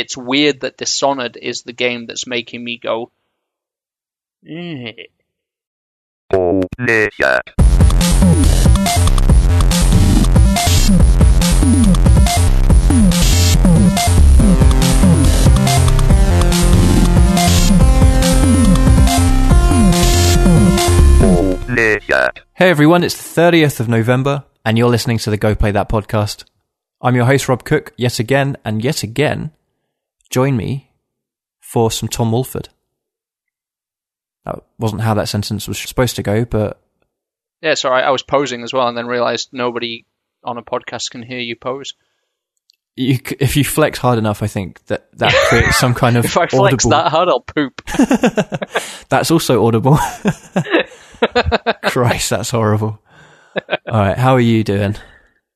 it's weird that Dishonored is the game that's making me go. "Eh." Oh. Oh, Hey everyone, it's the 30th of November, and you're listening to the Go Play That podcast. I'm your host, Rob Cook, yet again, and yet again, join me for some Tom Wolford. That wasn't how that sentence was supposed to go, but Yeah, sorry, I was posing as well, and then realized nobody on a podcast can hear you pose. you, if you flex hard enough, I think that that creates some kind of If I flex audible. that hard, I'll poop. That's also audible. Christ, that's horrible. All right, how are you doing?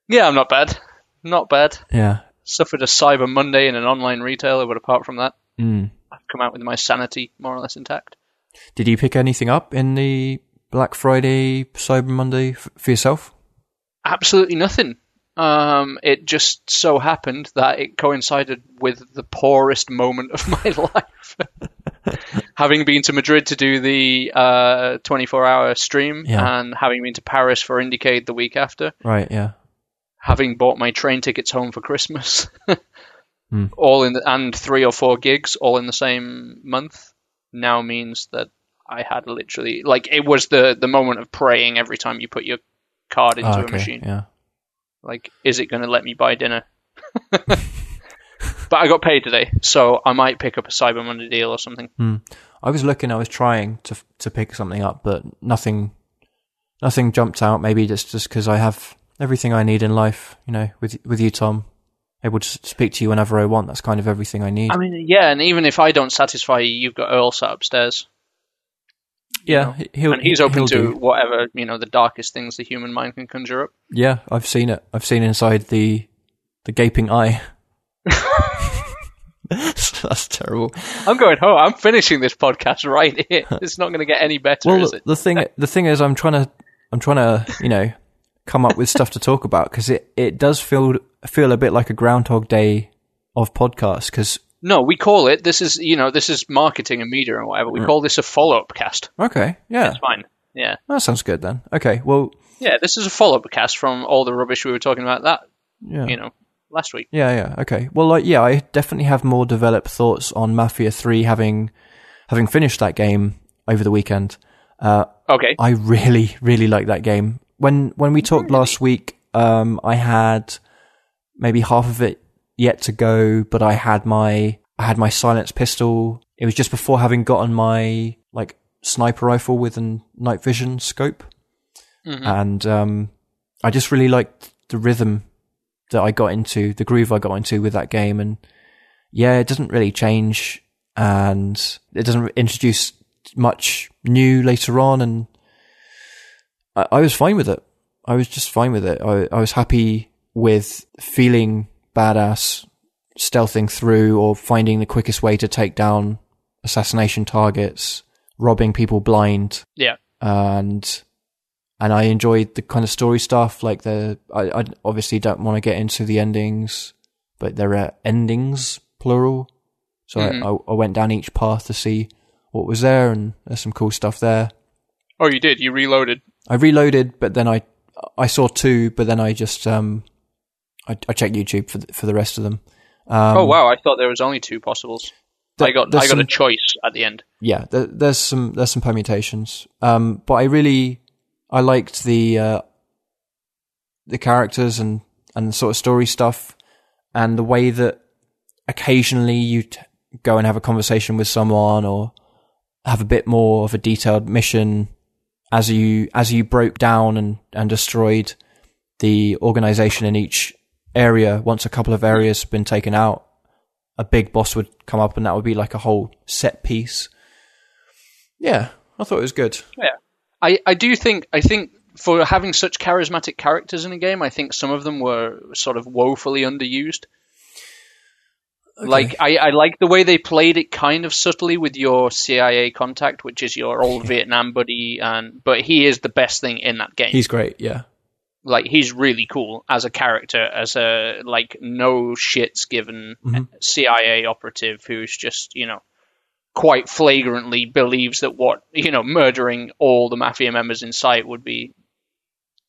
yeah, I'm not bad. Not bad. Yeah. Suffered a Cyber Monday in an online retailer, but apart from that, Mm. I've come out with my sanity more or less intact. Did you pick anything up in the Black Friday, Cyber Monday f- for yourself? Absolutely nothing. Um, it just so happened that it coincided with the poorest moment of my life. having been to Madrid to do the uh, 24-hour stream, Yeah. and having been to Paris for Indiecade the week after, Right, yeah. Having bought my train tickets home for Christmas, Hmm. all in the, and three or four gigs all in the same month, now means that I had literally like it was the the moment of praying every time you put your card into Oh, a machine. yeah. Like, is it going to let me buy dinner? but I got paid today, so I might pick up a Cyber Monday deal or something. Mm. I was looking, I was trying to to pick something up, but nothing, nothing jumped out. Maybe just just because I have everything I need in life, you know, with with you, Tom, able to s- speak to you whenever I want. That's kind of everything I need. I mean, yeah, and even if I don't satisfy you, you've got Earl sat upstairs, yeah, know, he- he'll, and he's open to do. whatever you know the darkest things the human mind can conjure up. Yeah, I've seen it. I've seen inside the the gaping eye. That's terrible. I'm going home. I'm finishing this podcast right here. It's not going to get any better, Well, is it? the thing the thing is, I'm trying to I'm trying to you know come up with stuff to talk about because it it does feel feel a bit like a Groundhog Day of podcasts because No, we call it. This is you know this is marketing and media and whatever. We call this a follow up cast. okay yeah It's fine. Yeah, that sounds good then okay well yeah. This is a follow up cast from all the rubbish we were talking about that yeah you know last week. yeah yeah okay well like yeah I definitely have more developed thoughts on Mafia Three having having finished that game over the weekend. Uh, Okay. I really, really like that game. When when we talked last week, um, I had maybe half of it yet to go, but I had my I had my silence pistol. It was just before having gotten my like sniper rifle with a night vision scope, Mhm. and um, I just really liked the rhythm that I got into, the groove I got into with that game, and yeah, it doesn't really change, and it doesn't introduce much new later on, and I, I was fine with it. I was just fine with it. I, I was happy with feeling badass, stealthing through, or finding the quickest way to take down assassination targets, robbing people blind, Yeah. and and I enjoyed the kind of story stuff. Like the, I, I obviously don't want to get into the endings, but there are endings plural. So I, mm-hmm. I, I went down each path to see what was there, and there's some cool stuff there. Oh, you did. You reloaded. I reloaded, but then I I saw two, but then I just um I, I checked YouTube for the, for the rest of them. Um, oh wow! I thought there was only two possibles. I got I got a choice at the end. yeah, there, there's some there's some permutations. Um, but I really I liked the uh, the characters and and the sort of story stuff, and the way that occasionally you t- go and have a conversation with someone or have a bit more of a detailed mission as you as you broke down and and destroyed the organization in each area. Once a couple of areas have been taken out, a big boss would come up, and that would be like a whole set piece. Yeah, I thought it was good. Yeah, I I do think I think for having such charismatic characters in a game, I think some of them were sort of woefully underused. Like I, I like the way they played it kind of subtly with your CIA contact, which is your old Vietnam buddy, and but he is the best thing in that game. He's great. Yeah, Like he's really cool as a character, as a like no shits given Mhm. CIA operative who's just you know quite flagrantly believes that what you know murdering all the mafia members in sight would be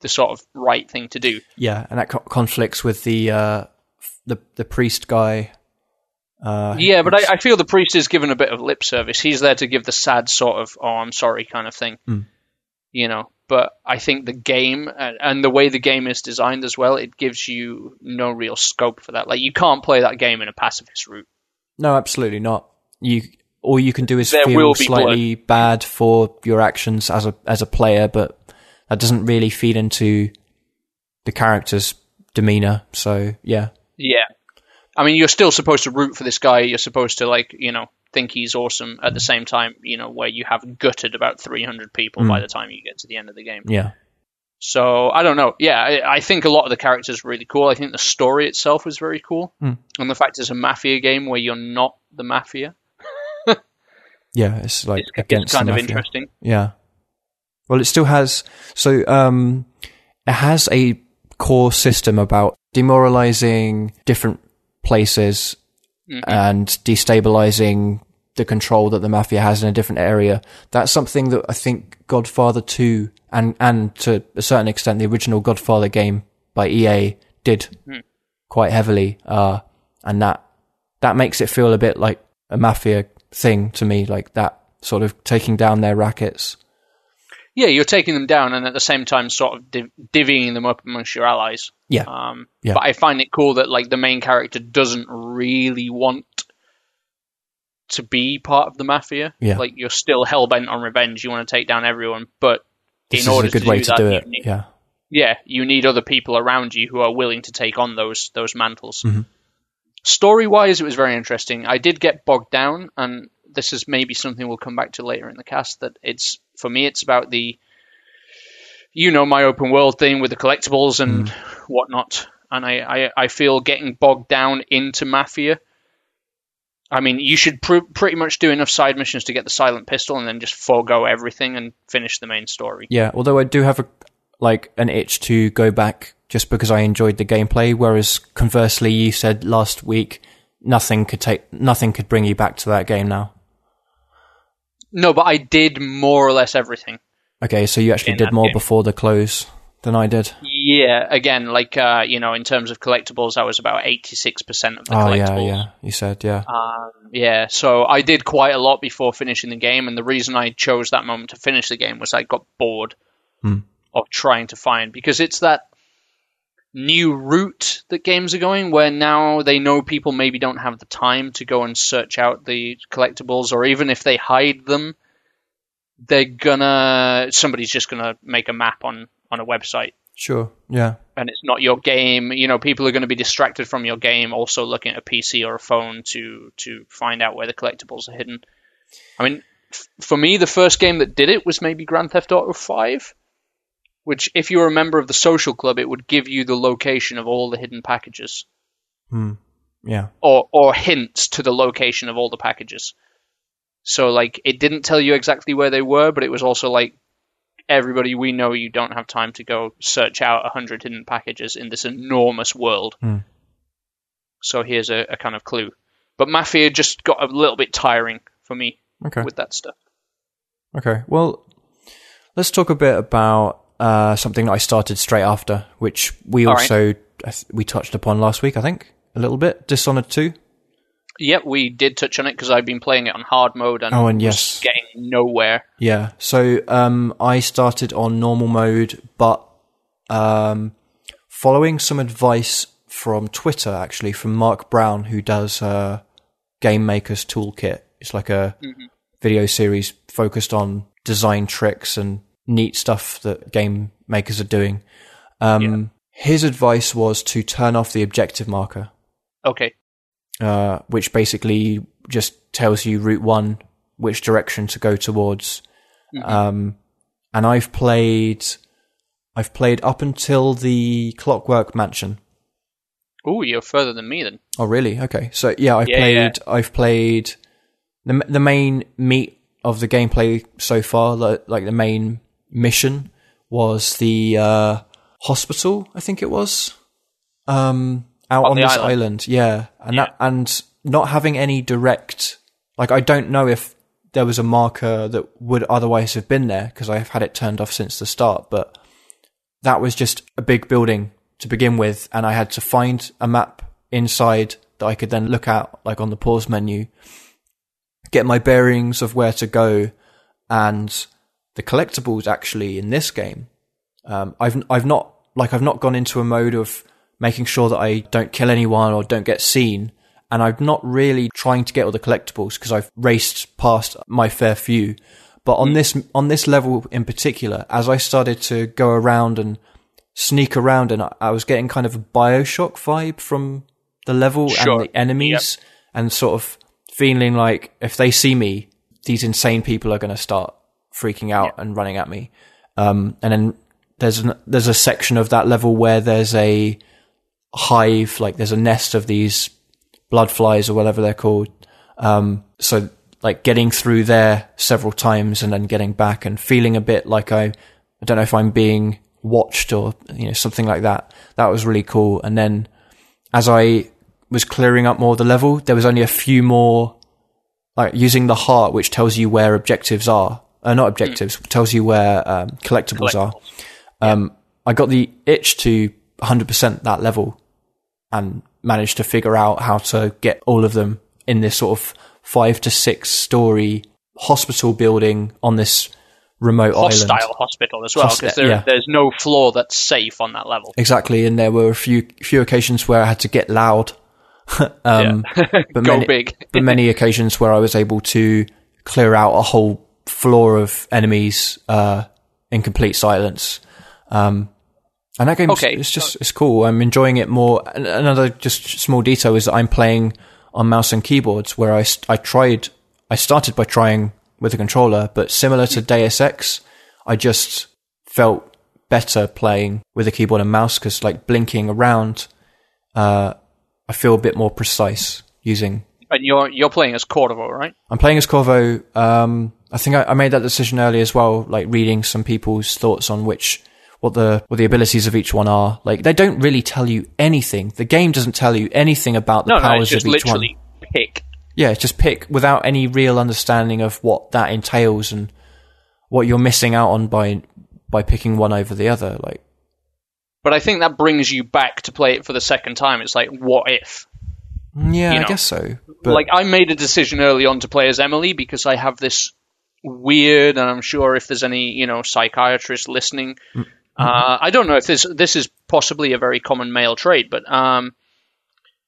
the sort of right thing to do. Yeah, and that co- conflicts with the uh, the the priest guy. Uh, Yeah, but I, I feel the priest is given a bit of lip service. He's there to give the sad sort of "oh, I'm sorry" kind of thing, Hmm. you know. But I think the game and, and the way the game is designed as well, it gives you no real scope for that. Like you can't play that game in a pacifist route. no, absolutely not. You all you can do is There feel slightly bad for your actions as a as a player, but that doesn't really feed into the character's demeanor. So yeah, Yeah, I mean, you're still supposed to root for this guy. You're supposed to like, you know, think he's awesome. At the same time, you know, where you have gutted about 300 people Hmm. by the time you get to the end of the game. yeah, So I don't know. Yeah, I, I think a lot of the characters are really cool. I think the story itself was very cool, Hmm. and the fact it's a mafia game where you're not the mafia yeah. It's like is, against is kind of mafia. interesting. Yeah. Well, it still has. So, um, it has a core system about demoralizing different places Mhm. and destabilizing the control that the mafia has in a different area. That's something that I think Godfather 2 and, and to a certain extent the original Godfather game by EA did Hmm. quite heavily. Uh, and that, that makes it feel a bit like a mafia thing to me, like that sort of taking down their rackets. Yeah, you're taking them down, and at the same time, sort of div- divvying them up amongst your allies. Yeah. Um, Yeah. But I find it cool that like the main character doesn't really want to be part of the mafia. Yeah. Like you're still hell bent on revenge. You want to take down everyone, but This in order is a good to way do to that, do you it. need- Yeah. yeah, you need other people around you who are willing to take on those those mantles. Mhm. Story wise, it was very interesting. I did get bogged down, and this is maybe something we'll come back to later in the cast. That it's for me, it's about the you know my open world thing with the collectibles and mm. whatnot, and I, I I feel getting bogged down into mafia. I mean, you should pr- pretty much do enough side missions to get the silent pistol, and then just forego everything and finish the main story. Yeah. Although I do have a like an itch to go back just because I enjoyed the gameplay, whereas conversely, you said last week nothing could take nothing could bring you back to that game now. No, but I did more or less everything. Okay, so you actually did more game. before the close than I did. Yeah, again, like uh, you know, in terms of collectibles, I was about eighty-six percent of the Oh collectibles. yeah, yeah. You said yeah. Um, yeah, so I did quite a lot before finishing the game, and the reason I chose that moment to finish the game was I got bored Hmm. of trying to find because it's that new route that games are going where now they know people maybe don't have the time to go and search out the collectibles or even if they hide them they're gonna somebody's just gonna make a map on on a website Sure. Yeah. and it's not your game. You know, people are going to be distracted from your game, also looking at a PC or a phone to to find out where the collectibles are hidden. I mean, f- for me, the first game that did it was maybe Grand Theft Auto Five, which, if you're a member of the social club, it would give you the location of all the hidden packages, Hmm. Yeah. or or hints to the location of all the packages. So, like, it didn't tell you exactly where they were, but it was also like, everybody, we know you don't have time to go search out a hundred hidden packages in this enormous world. Hmm. So here's a, a kind of clue. But Mafia just got a little bit tiring for me Okay. with that stuff. Okay. Well, let's talk a bit about uh, something that I started straight after, which we All right. also th- we touched upon last week. I think a little bit. Dishonored two. Yep, we did touch on it because I've been playing it on hard mode and, Oh, and yes. getting nowhere. Yeah. So um, I started on normal mode, but um, following some advice from Twitter, actually from Mark Brown, who does uh, Game Maker's Toolkit. It's like a video series focused on design tricks and neat stuff that game makers are doing. Um, His advice was to turn off the objective marker Okay. uh, which basically just tells you route one, which direction to go towards. Um, and I've played, I've played up until the Clockwork Mansion. Oh, you're further than me then. Oh, really? Okay. So yeah, I've Yeah, played, yeah. I've played the the main meat of the gameplay so far. Like the main mission was the uh, hospital, I think it was, um, out On on, this island. island. Yeah, and that and not having any direct, like I don't know if there was a marker that would otherwise have been there because I've had it turned off since the start, but that was just a big building to begin with, and I had to find a map inside that I could then look at, like on the pause menu, get my bearings of where to go, and the collectibles actually in this game. Um, I've I've not like I've not gone into a mode of making sure that I don't kill anyone or don't get seen, and I'm not really trying to get all the collectibles because I've raced past my fair few. But on this on this level in particular, as I started to go around and sneak around, and I, I was getting kind of a Bioshock vibe from the level Sure. and the enemies, and sort of feeling like if they see me, these insane people are going to start freaking out and running at me. Um, and then there's an, there's a section of that level where there's a hive, like there's a nest of these blood flies or whatever they're called. Um, so like getting through there several times and then getting back and feeling a bit like I, I don't know if I'm being watched or, you know, something like that. That was really cool. And then as I was clearing up more of the level, there was only a few more, like using the heart, which tells you where objectives are. Uh, not objectives, tells you where um, collectibles, are. Um, I got the itch to 100% that level and managed to figure out how to get all of them in this sort of five to six story hospital building on this remote Hostile island. hospital as well, Hosti- because there, yeah. there's no floor that's safe on that level. Exactly, and there were a few few occasions where I had to get loud. um, but Go many, big. but many occasions where I was able to clear out a whole floor of enemies uh, in complete silence. Um, and that game Okay, it's just it's cool. I'm enjoying it more. Another just small detail is that I'm playing on mouse and keyboards, where I I tried I started by trying with a controller, but similar to Deus Ex, I just felt better playing with a keyboard and mouse because like blinking around, uh, I feel a bit more precise using And you're you're playing as Cordovo, right? I'm playing as Corvo. Um, I think I, I made that decision early as well, like reading some people's thoughts on which what the what the abilities of each one are. Like they don't really tell you anything. The game doesn't tell you anything about the No, no, powers it's just of each one. pick. Yeah, it's just pick without any real understanding of what that entails and what you're missing out on by by picking one over the other. Like But I think that brings you back to play it for the second time. It's like, what if? Mm, yeah, You I guess so. But like I made a decision early on to play as Emily because I have this weird, and I'm sure if there's any you know psychiatrist listening, Mm. uh, I don't know if this this is possibly a very common male trait, but um,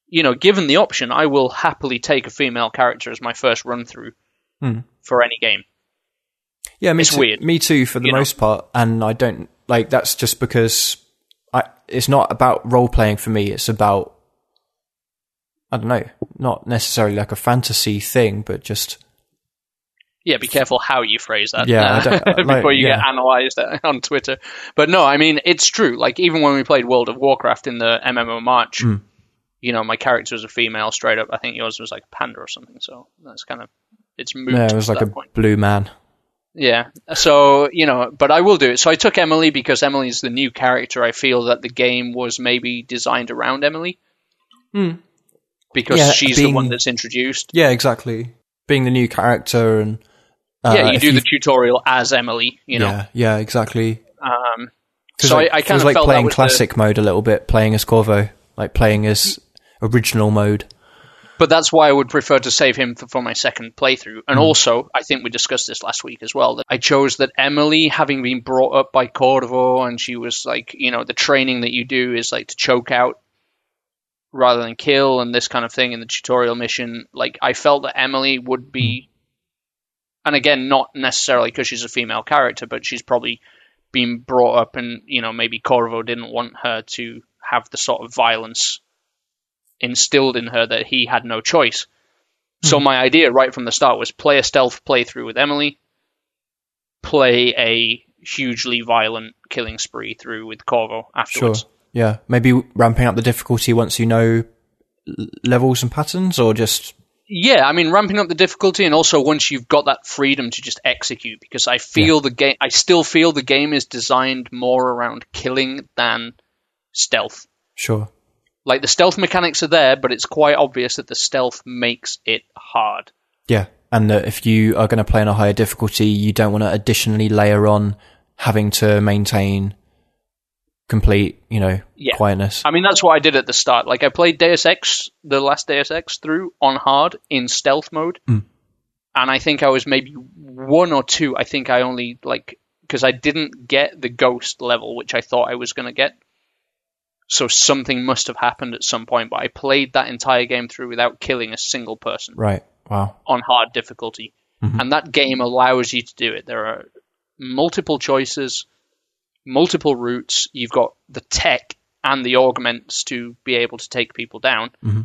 you know, given the option, I will happily take a female character as my first run through Hmm. for any game. Yeah, me It's too. weird, Me too, for the you know? most part. And I don't like that's just because I. It's not about role playing for me. It's about I don't know, not necessarily like a fantasy thing, but just Yeah, be careful how you phrase that. Yeah, uh, like, before you get analyzed on Twitter. But no, I mean it's true. Like even when we played World of Warcraft in the MMO March, Mm. you know, my character was a female straight up. I think yours was like a panda or something. So that's kind of it's moot. yeah, it was like a point. blue man. Yeah. So, you know, but I will do it. So I took Emily because Emily's the new character. I feel that the game was maybe designed around Emily. Hmm. Because Yeah, she's the one that's introduced. Yeah, exactly. Being the new character and uh, yeah, you do the tutorial as Emily, you know. Yeah, yeah, exactly. Um, so like, I, I kind of like felt playing classic mode a little bit, playing as Corvo, like playing as original mode. But that's why I would prefer to save him for, for my second playthrough. Hmm. And also, I think we discussed this last week as well, that I chose that Emily, having been brought up by Corvo, and she was like, you know, the training that you do is like to choke out rather than kill and this kind of thing in the tutorial mission. Like, I felt that Emily would be, and again, not necessarily because she's a female character, but she's probably been brought up and, you know, maybe Corvo didn't want her to have the sort of violence instilled in her that he had no choice. So hmm. my idea right from the start was play a stealth playthrough with Emily, play a hugely violent killing spree through with Corvo Sure. afterwards. Yeah, maybe ramping up the difficulty once you know levels and patterns, or just Yeah, I mean ramping up the difficulty, and also once you've got that freedom to just execute, because I feel the game, I still feel the game is designed more around killing than stealth. Sure. Like the stealth mechanics are there, but it's quite obvious that the stealth makes it hard. Yeah, and that if you are going to play on a higher difficulty, you don't want to additionally layer on having to maintain complete, you know, Yeah. quietness. I mean, that's what I did at the start. Like, I played Deus Ex, the last Deus Ex, through on hard in stealth mode, Mm. and I think I was maybe one or two. I think I only like because I didn't get the ghost level, which I thought I was going to get. So something must have happened at some point. But I played that entire game through without killing a single person Right. Wow. on hard difficulty. Mhm. And that game allows you to do it. There are multiple choices, multiple routes. You've got the tech and the augments to be able to take people down. Mm-hmm.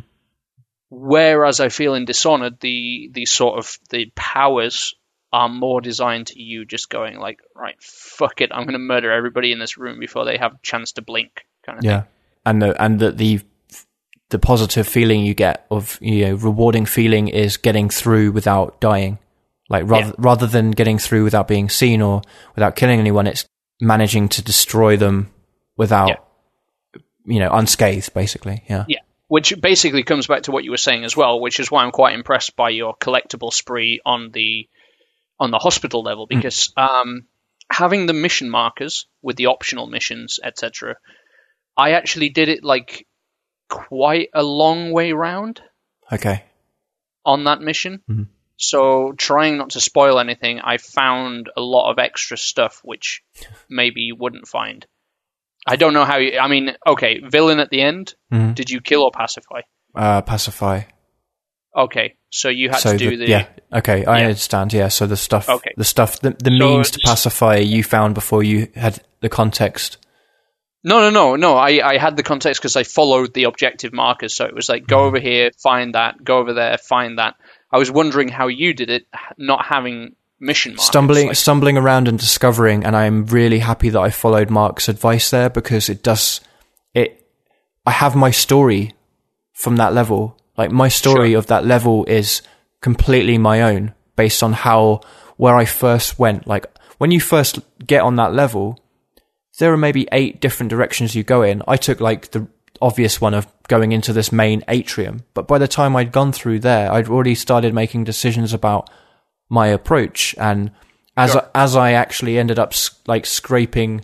Whereas I feel in Dishonored, the the sort of the powers are more designed to you just going like, right, fuck it, I'm going to murder everybody in this room before they have a chance to blink, kind of Yeah. And the and the, the the positive feeling you get of you know rewarding feeling is getting through without dying. Like rather Yeah. rather than getting through without being seen or without killing anyone, it's managing to destroy them without Yeah. you know unscathed, basically. Yeah. Yeah, which basically comes back to what you were saying as well, which is why I'm quite impressed by your collectible spree on the on the hospital level because um, having the mission markers with the optional missions, etc. I actually did it like quite a long way round Okay. on that mission. Mhm. So trying not to spoil anything, I found a lot of extra stuff which maybe you wouldn't find. I don't know how you. I mean, okay, villain at the end. Mhm. Did you kill or pacify? Uh, pacify. Okay, so you had so to do the, yeah. Okay, I Yeah. understand. Yeah. So the stuff, Okay. the stuff, the, the So means to pacify you found before you had the context. No, no, no, no. I, I had the context because I followed the objective markers. So it was like, Mm-hmm. go over here, find that, go over there, find that. I was wondering how you did it, not having mission markers. stumbling like- stumbling around and discovering and I'm really happy that I followed Mark's advice there because it does it I have my story from that level like my story Sure. of that level is completely my own based on how where I first went like when you first get on that level there are maybe eight different directions you go in I took like the obvious one of going into this main atrium but by the time I'd gone through there I'd already started making decisions about my approach and as Sure. as I actually ended up like scraping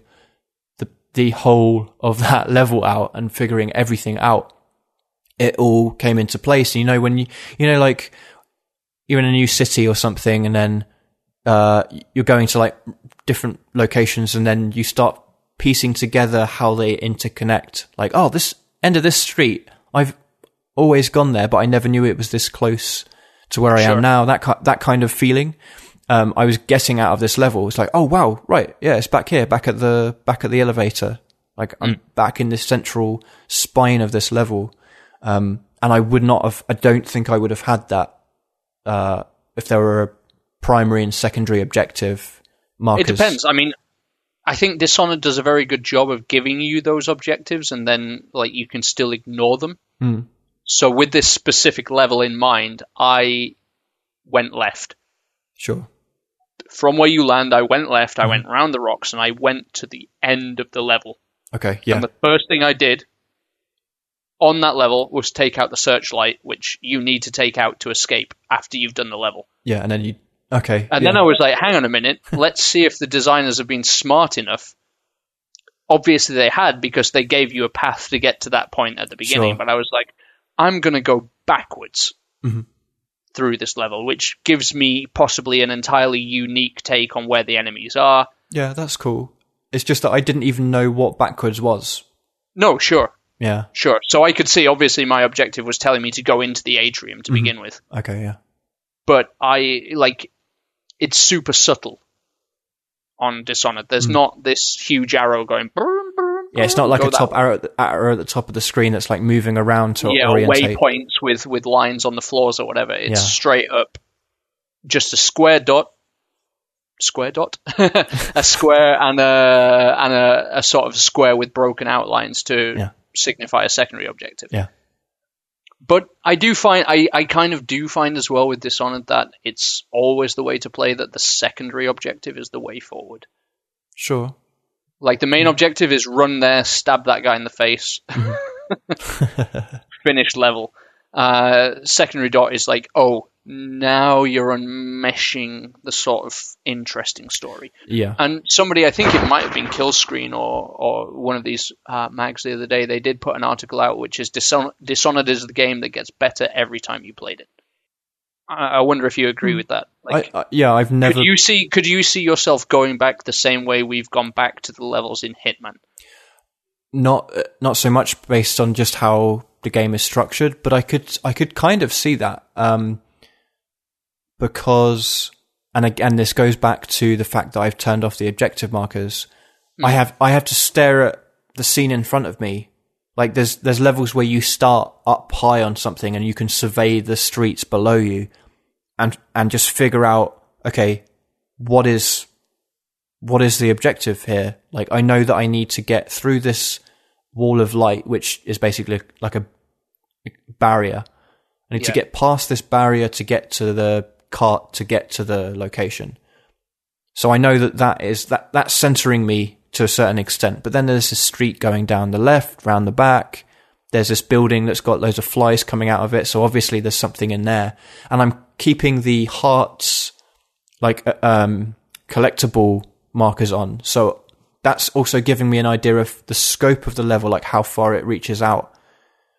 the the whole of that level out and figuring everything out it all came into place you know when you you know like you're in a new city or something and then uh you're going to like different locations and then you start piecing together how they interconnect like oh this end of this street I've always gone there but I never knew it was this close to where I Sure. am now that ki- that kind of feeling um, I was getting out of this level. It's like, oh wow, right, yeah, it's back here, back at the back at the elevator. Like I'm back in this central spine of this level, um, and I would not have. I don't think I would have had that uh, if there were a primary and secondary objective markers. It depends. I mean, I think Dishonored does a very good job of giving you those objectives, and then like you can still ignore them. Hmm. So with this specific level in mind, I went left. Sure. From where you land, I went left. Mm-hmm. I went round the rocks, and I went to the end of the level. Okay. Yeah. And the first thing I did on that level was take out the searchlight, which you need to take out to escape after you've done the level. yeah. And then you. Okay. And yeah. then I was like, hang on a minute, let's see if the designers have been smart enough. Obviously, they had because they gave you a path to get to that point at the beginning. Sure. But I was like, I'm going to go backwards Mhm. through this level, which gives me possibly an entirely unique take on where the enemies are. Yeah, that's cool. It's just that I didn't even know what backwards was. No, sure, Yeah. sure. So I could see, obviously, my objective was telling me to go into the atrium to begin with. Okay. Yeah. but I like it's super subtle on Dishonored. There's Hmm. not this huge arrow going. Boom, boom, Yeah, it's not like a top arrow at, the, arrow at the top of the screen that's like moving around to yeah, orientate. waypoints with with lines on the floors or whatever. It's Yeah. straight up, just a square dot, square dot, a square and a and a, a sort of square with broken outlines to Yeah. signify a secondary objective. Yeah. But I do find I, I kind of do find as well with Dishonored that it's always the way to play that the secondary objective is the way forward. Sure. Like the main objective is run there, stab that guy in the face, finish level. Uh, secondary dot is like, oh, now you're unmeshing the sort of interesting story. Yeah. And somebody, I think it might have been Killscreen or or one of these uh, mags the other day. They did put an article out which is Dishon- Dishonored is the game that gets better every time you played it. I, I wonder if you agree with that. Like, I, I, yeah, I've never. could you see could you see yourself going back the same way we've gone back to the levels in Hitman? not uh, not so much based on just how the game is structured, but I could I could kind of see that um, because and again this goes back to the fact that I've turned off the objective markers. Mm. I have I have to stare at the scene in front of me. Like there's there's levels where you start up high on something and you can survey the streets below you, and and just figure out okay what is what is the objective here? Like, I know that I need to get through this wall of light, which is basically like a barrier. I need to get past this barrier to get to the cart to get to the location. So I know that that is that that's centering me to a certain extent. But then there's this street going down the left, round the back. There's this building that's got loads of flies coming out of it. So obviously there's something in there. And I'm keeping the hearts like uh, um, collectible markers on. So that's also giving me an idea of the scope of the level, like how far it reaches out.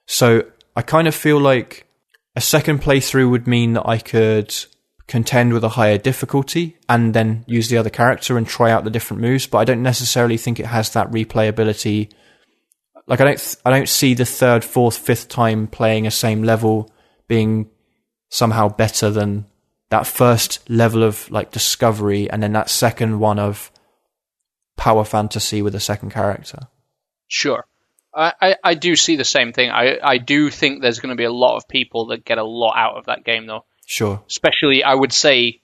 So I kind of feel like a second playthrough would mean that I could contend with a higher difficulty and then use the other character and try out the different moves. But I don't necessarily think it has that replayability. Like I don't, th- I don't see the third, fourth, fifth time playing a same level being somehow better than that first level of like discovery and then that second one of power fantasy with a second character. Sure. I, I, do see the same thing. I, I do think there's going to be a lot of people that get a lot out of that game, though. Sure. Especially, I would say,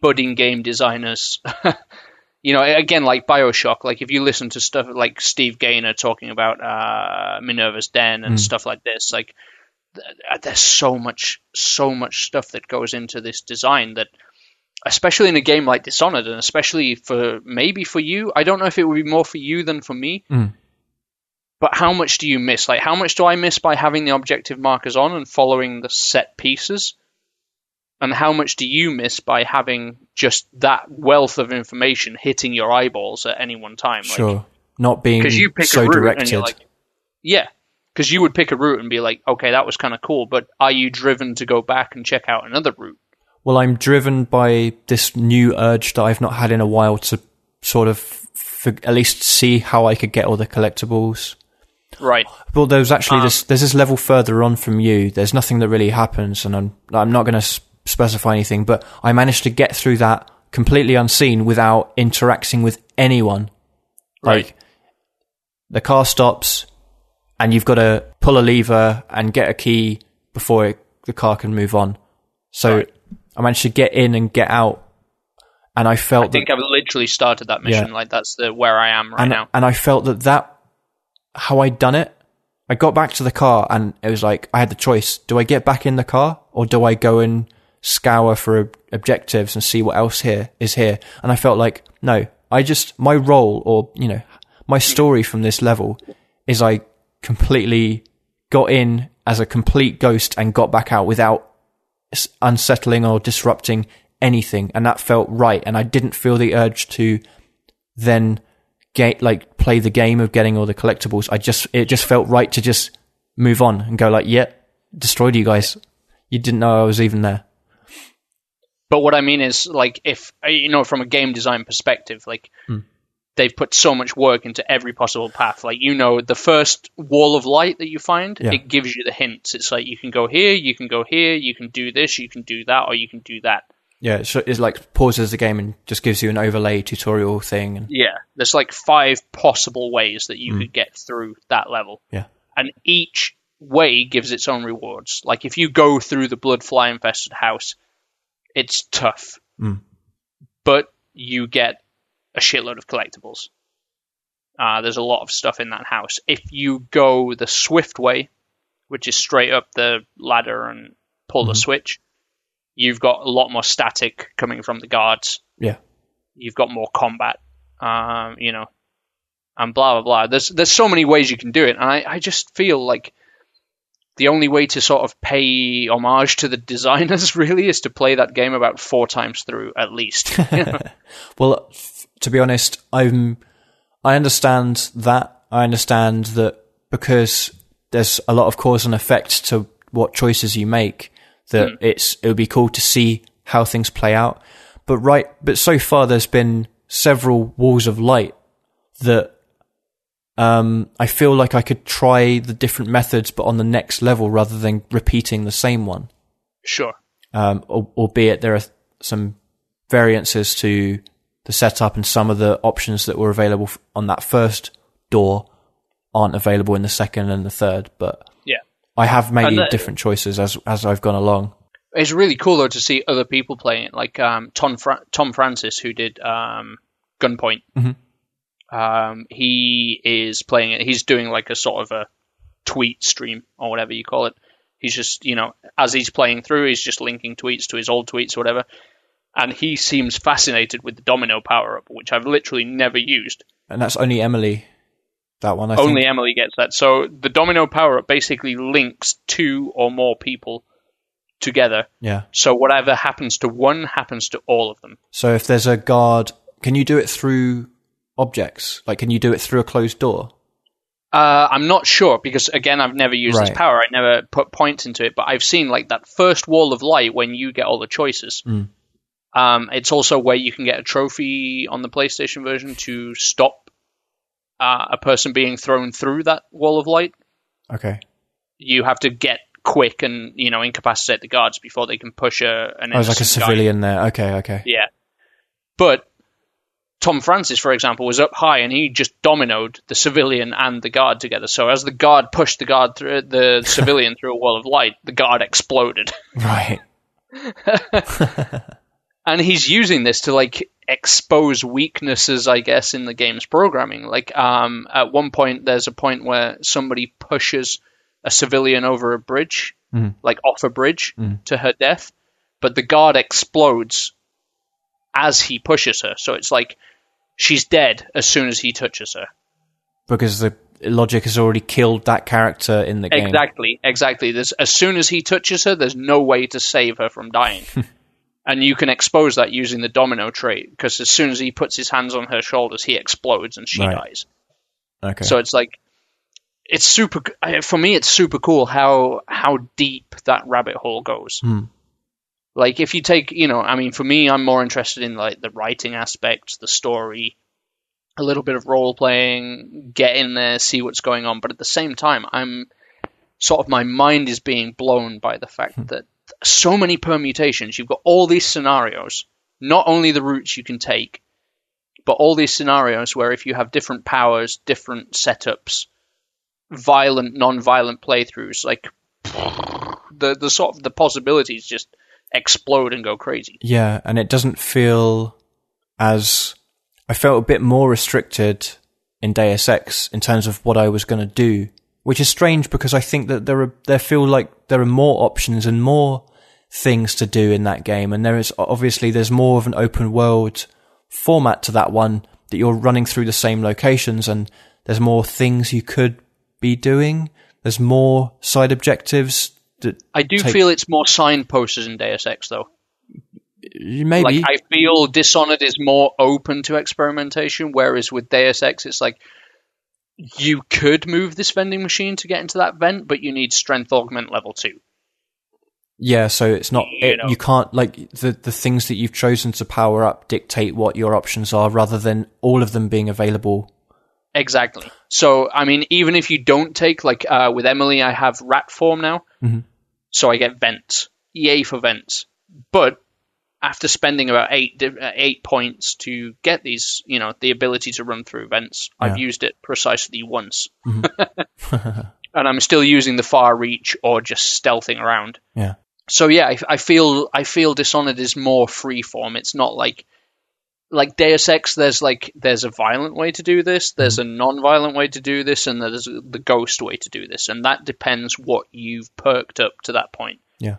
budding game designers. you know, again, like Bioshock. Like if you listen to stuff like Steve Gaynor talking about uh, Minerva's Den and stuff like this, like th- there's so much, so much stuff that goes into this design that especially in a game like Dishonored, and especially for maybe for you, I don't know if it would be more for you than for me. Mm. But how much do you miss? Like, how much do I miss by having the objective markers on and following the set pieces? And how much do you miss by having just that wealth of information hitting your eyeballs at any one time? Like, Sure. Not being because you pick so a route directed. and you're like, yeah, because you would pick a route and be like, okay, that was kind of cool, but are you driven to go back and check out another route? well, I'm driven by this new urge that I've not had in a while to sort of f- at least see how I could get all the collectibles. Right. Well, there's actually Um, this. There's this level further on from you. There's nothing that really happens, and I'm I'm not going to specify anything. But I managed to get through that completely unseen without interacting with anyone. Right. Like the car stops, and you've got to pull a lever and get a key before it, the car can move on. So Right. I managed to get in and get out, and I felt I think that, I've literally started that mission. Yeah. Like that's the where I am right and now. and I felt that that how I'd done it. I got back to the car and it was like I had the choice: do I get back in the car or do I go and scour for ob- objectives and see what else here is here? And I felt like no, I just my role or you know my story from this level is I completely got in as a complete ghost and got back out without unsettling or disrupting anything, and that felt right. And I didn't feel the urge to then get like play the game of getting all the collectibles. I just it just felt right to just move on and go like, yeah, destroyed you guys. You didn't know I was even there. But what I mean is, like, if uh, you know, from a game design perspective, like they've put so much work into every possible path. Like, you know, the first wall of light that you find, Yeah. it gives you the hints. It's like you can go here, you can go here, you can do this, you can do that, or you can do that. Yeah, so it's like pauses the game and just gives you an overlay tutorial thing. And Yeah, there's like five possible ways that you could get through that level. yeah, and each way gives its own rewards. Like if you go through the blood fly infested house, it's tough, Mm. but you get a shitload of collectibles. Uh, there's a lot of stuff in that house. If you go the swift way, which is straight up the ladder and pull the switch. You've got a lot more static coming from the guards. Yeah. You've got more combat, um, you know, and blah blah blah. There's there's so many ways you can do it, and I, I just feel like the only way to sort of pay homage to the designers really is to play that game about four times through at least. Well, f- to be honest, I'm. I understand that. I understand that because there's a lot of cause and effect to what choices you make. That hmm. it's it would be cool to see how things play out. But right, but so far there's been several walls of light that um, I feel like I could try the different methods, but on the next level rather than repeating the same one Sure. um, albeit there are some variances to the setup and some of the options that were available on that first door aren't available in the second and the third. But Yeah. I have made that- different choices as as I've gone along. It's really cool though to see other people playing it, like um, Tom Fra- Tom Francis, who did um, Gunpoint. Mhm. Um, he is playing it. He's doing like a sort of a tweet stream or whatever you call it. He's just you know as he's playing through, he's just linking tweets to his old tweets or whatever. And he seems fascinated with the domino power up, which I've literally never used. And that's only Emily. That one, I Only think. Emily gets that. So the domino power up basically links two or more people together. Yeah. So whatever happens to one happens to all of them. So if there's a guard, can you do it through objects? Like, can you do it through a closed door? Uh, I'm not sure because again, I've never used Right. this power. I never put points into it, but I've seen like that first wall of light when you get all the choices. Mm. Um, it's also where you can get a trophy on the PlayStation version to stop uh, a person being thrown through that wall of light. Okay. You have to get quick and you know incapacitate the guards before they can push a an. I was like a guy. civilian there. Okay. Okay. Yeah. But Tom Francis, for example, was up high and he just dominoed the civilian and the guard together. So as the guard pushed the guard through the civilian through a wall of light, the guard exploded. Right. And he's using this to like expose weaknesses, I guess, in the game's programming. Like um, at one point, there's a point where somebody pushes a civilian over a bridge, Mhm. like off a bridge Mhm. to her death, but the guard explodes as he pushes her. So it's like she's dead as soon as he touches her. Because the logic has already killed that character in the game. Exactly, exactly. There's as soon as he touches her, there's no way to save her from dying. and you can expose that using the domino trait because as soon as he puts his hands on her shoulders, he explodes and she Right. dies. Okay. So it's like it's super for me it's super cool how how deep that rabbit hole goes. Hmm. Like if you take, you know, I mean for me I'm more interested in like the writing aspects, the story, a little bit of role playing, get in there, see what's going on, but at the same time I'm sort of my mind is being blown by the fact hmm. that so many permutations, you've got all these scenarios, not only the routes you can take, but all these scenarios where if you have different powers, different setups, violent, non-violent playthroughs, like the the sort of the possibilities just explode and go crazy. Yeah, and it doesn't feel as I felt a bit more restricted in Deus Ex in terms of what I was going to do, which is strange because I think that there are there feel like there are more options and more things to do in that game, and there is obviously there's more of an open world format to that one that you're running through the same locations, and there's more things you could be doing. There's more side objectives that I do Take- feel it's more signposters in Deus Ex though. maybe Like I feel Dishonored is more open to experimentation, whereas with Deus Ex it's like you could move this vending machine to get into that vent, but you need strength augment level two. Yeah, so it's not You it, you can't like the the things that you've chosen to power up dictate what your options are rather than all of them being available. Exactly. So, I mean, even if you don't take, like, uh, with Emily, I have rat form now. Mhm. So I get vents. Yay for vents. But after spending about eight uh, eight points to get these, you know, the ability to run through vents, I've used it precisely once. and I'm still using the far reach or just stealthing around. Yeah. So yeah, I, I feel I feel Dishonored is more free form. It's not like like Deus Ex, there's like there's a violent way to do this, there's a non-violent way to do this, and there's the ghost way to do this, and that depends what you've perked up to that point. Yeah.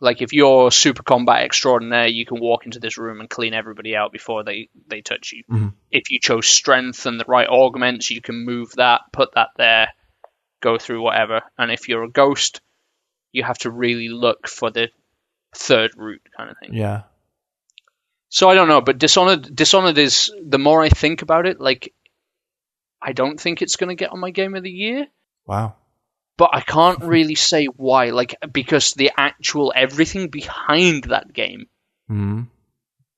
Like if you're super combat extraordinaire, you can walk into this room and clean everybody out before they they touch you. Mhm. If you chose strength and the right augments, you can move that, put that there, go through whatever. And if you're a ghost, you have to really look for the third route kind of thing. Yeah. So I don't know, but Dishonored Dishonored is the more I think about it, like I don't think it's going to get on my game of the year, Wow. but I can't really say why, like because the actual everything behind that game Mm.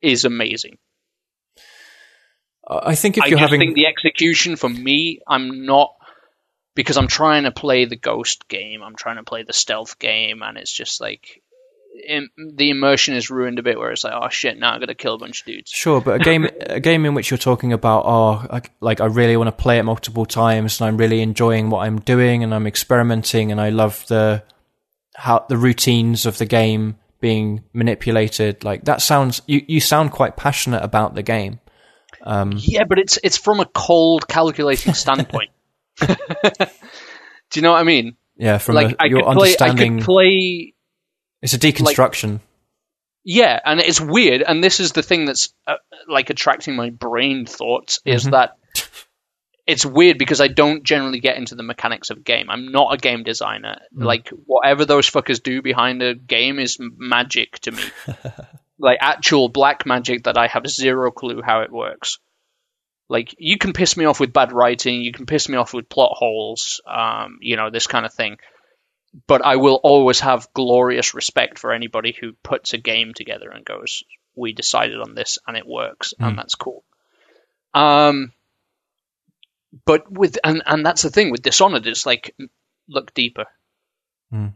is amazing. I think if you're just having think the execution for me, I'm not because I'm trying to play the ghost game, I'm trying to play the stealth game, and it's just like im the immersion is ruined a bit. Where it's like, oh shit, now I got to kill a bunch of dudes. Sure, but a game a game in which you're talking about, oh, I, like I really want to play it multiple times, and I'm really enjoying what I'm doing, and I'm experimenting, and I love the how the routines of the game being manipulated. Like that sounds, you you sound quite passionate about the game. Um, Yeah, but it's it's from a cold, calculating standpoint. Do you know what I mean? yeah, from like a, I your could play, I understanding, could play it's a deconstruction. Yeah, and it's weird, and this is the thing that's uh, like attracting my brain thoughts is Mhm. that it's weird because I don't generally get into the mechanics of a game. I'm not a game designer. Like whatever those fuckers do behind a game is magic to me. like actual black magic that I have zero clue how it works. Like you can piss me off with bad writing, you can piss me off with plot holes, um, you know, this kind of thing but I will always have glorious respect for anybody who puts a game together and goes, "We decided on this and it works," and that's cool. Um, but with and and that's the thing with Dishonored is like look deeper, Hmm.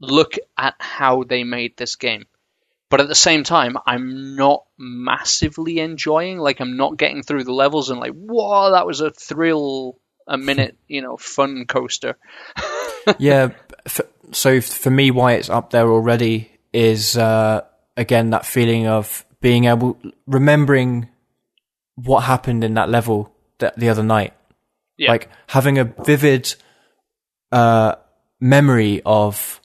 look at how they made this game. But at the same time, I'm not massively enjoying. Like I'm not getting through the levels and like, whoa, that was a thrill, a minute, you know, fun coaster. yeah. F- so for me, why it's up there already is uh, again that feeling of being able, remembering what happened in that level th- the other night, Yeah. like having a vivid uh, memory of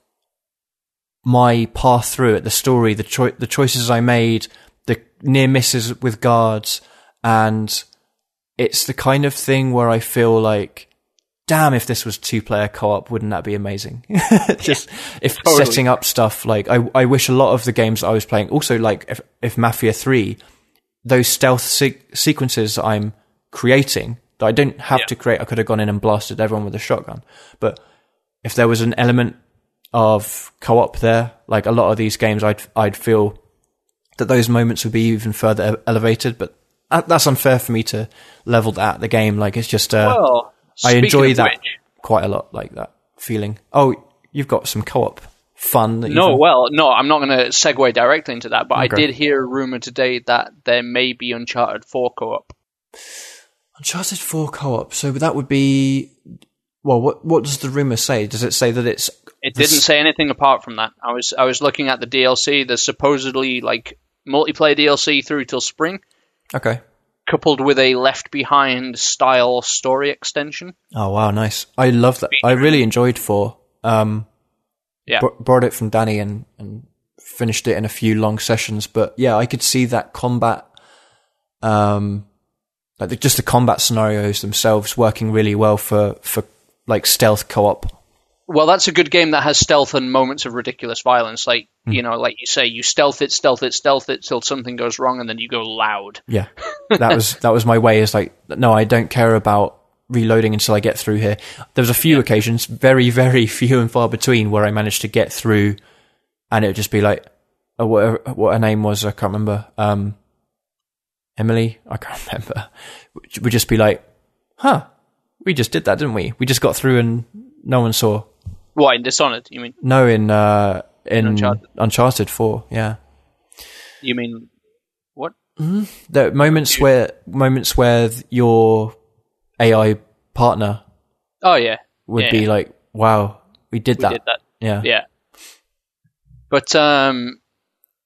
my path through it, the story, the choi- the choices I made, the near misses with guards, and it's the kind of thing where I feel like, damn, if this was two player co op, wouldn't that be amazing? Just if Totally. setting up stuff like I, I wish a lot of the games I was playing, also like if, if Mafia Three, those stealth se- sequences I'm creating that I don't have Yeah. to create, I could have gone in and blasted everyone with a shotgun, but if there was an element of co-op there, like a lot of these games, I'd I'd feel that those moments would be even further elevated. But that's unfair for me to level that at the game. Like it's just uh, Well, I enjoy that which- quite a lot, like that feeling. Oh, you've got some co-op fun. That no, can- well, no, I'm not going to segue directly into that, but I did hear a rumor today that there may be Uncharted 4 co-op. Uncharted Four co-op. So that would be. Well, what what does the rumor say? Does it say that it's It didn't say anything apart from that. I was I was looking at the DLC. There's supposedly like multiplayer DLC through till spring, okay? Coupled with a Left Behind style story extension. Oh wow, nice! I love that. I really enjoyed Four. Um, Yeah. borrowed it from Danny and and finished it in a few long sessions. But yeah, I could see that combat, um, like the, just the combat scenarios themselves working really well for for like stealth co-op. Well, that's a good game that has stealth and moments of ridiculous violence. Like Hmm. you know, like you say, you stealth it, stealth it, stealth it till something goes wrong, and then you go loud. Yeah, that was that was my way. Is like no, I don't care about reloading until I get through here. There was a few occasions, very very few and far between, where I managed to get through, and it would just be like, oh, what what her name was, I can't remember. Um, Emily, I can't remember. Would just be like, huh, we just did that, didn't we? We just got through and no one saw. What in Dishonored? You mean? No, in uh, in Uncharted. Uncharted Four, yeah. You mean what? the moments where moments where your AI partner Oh yeah, would Yeah, be yeah. like, "Wow, we did we that." did that. Yeah. Yeah. But um,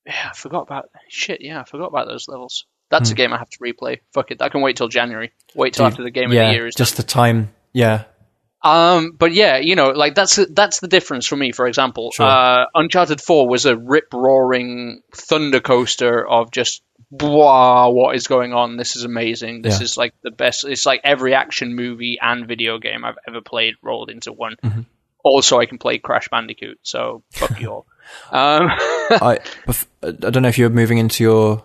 yeah, I forgot about shit. Yeah, I forgot about those levels. That's a game I have to replay. Fuck it, I can wait till January. Wait till Dude, after the game yeah, of the year is just the time. Yeah, Um, but yeah, you know, like that's that's the difference for me. For example, Sure. uh, Uncharted Four was a rip roaring thunder coaster of just wow, what is going on? This is amazing. This Yeah. is like the best. It's like every action movie and video game I've ever played rolled into one. Mm-hmm. Also, I can play Crash Bandicoot, so fuck you all. Um, I I don't know if you're moving into your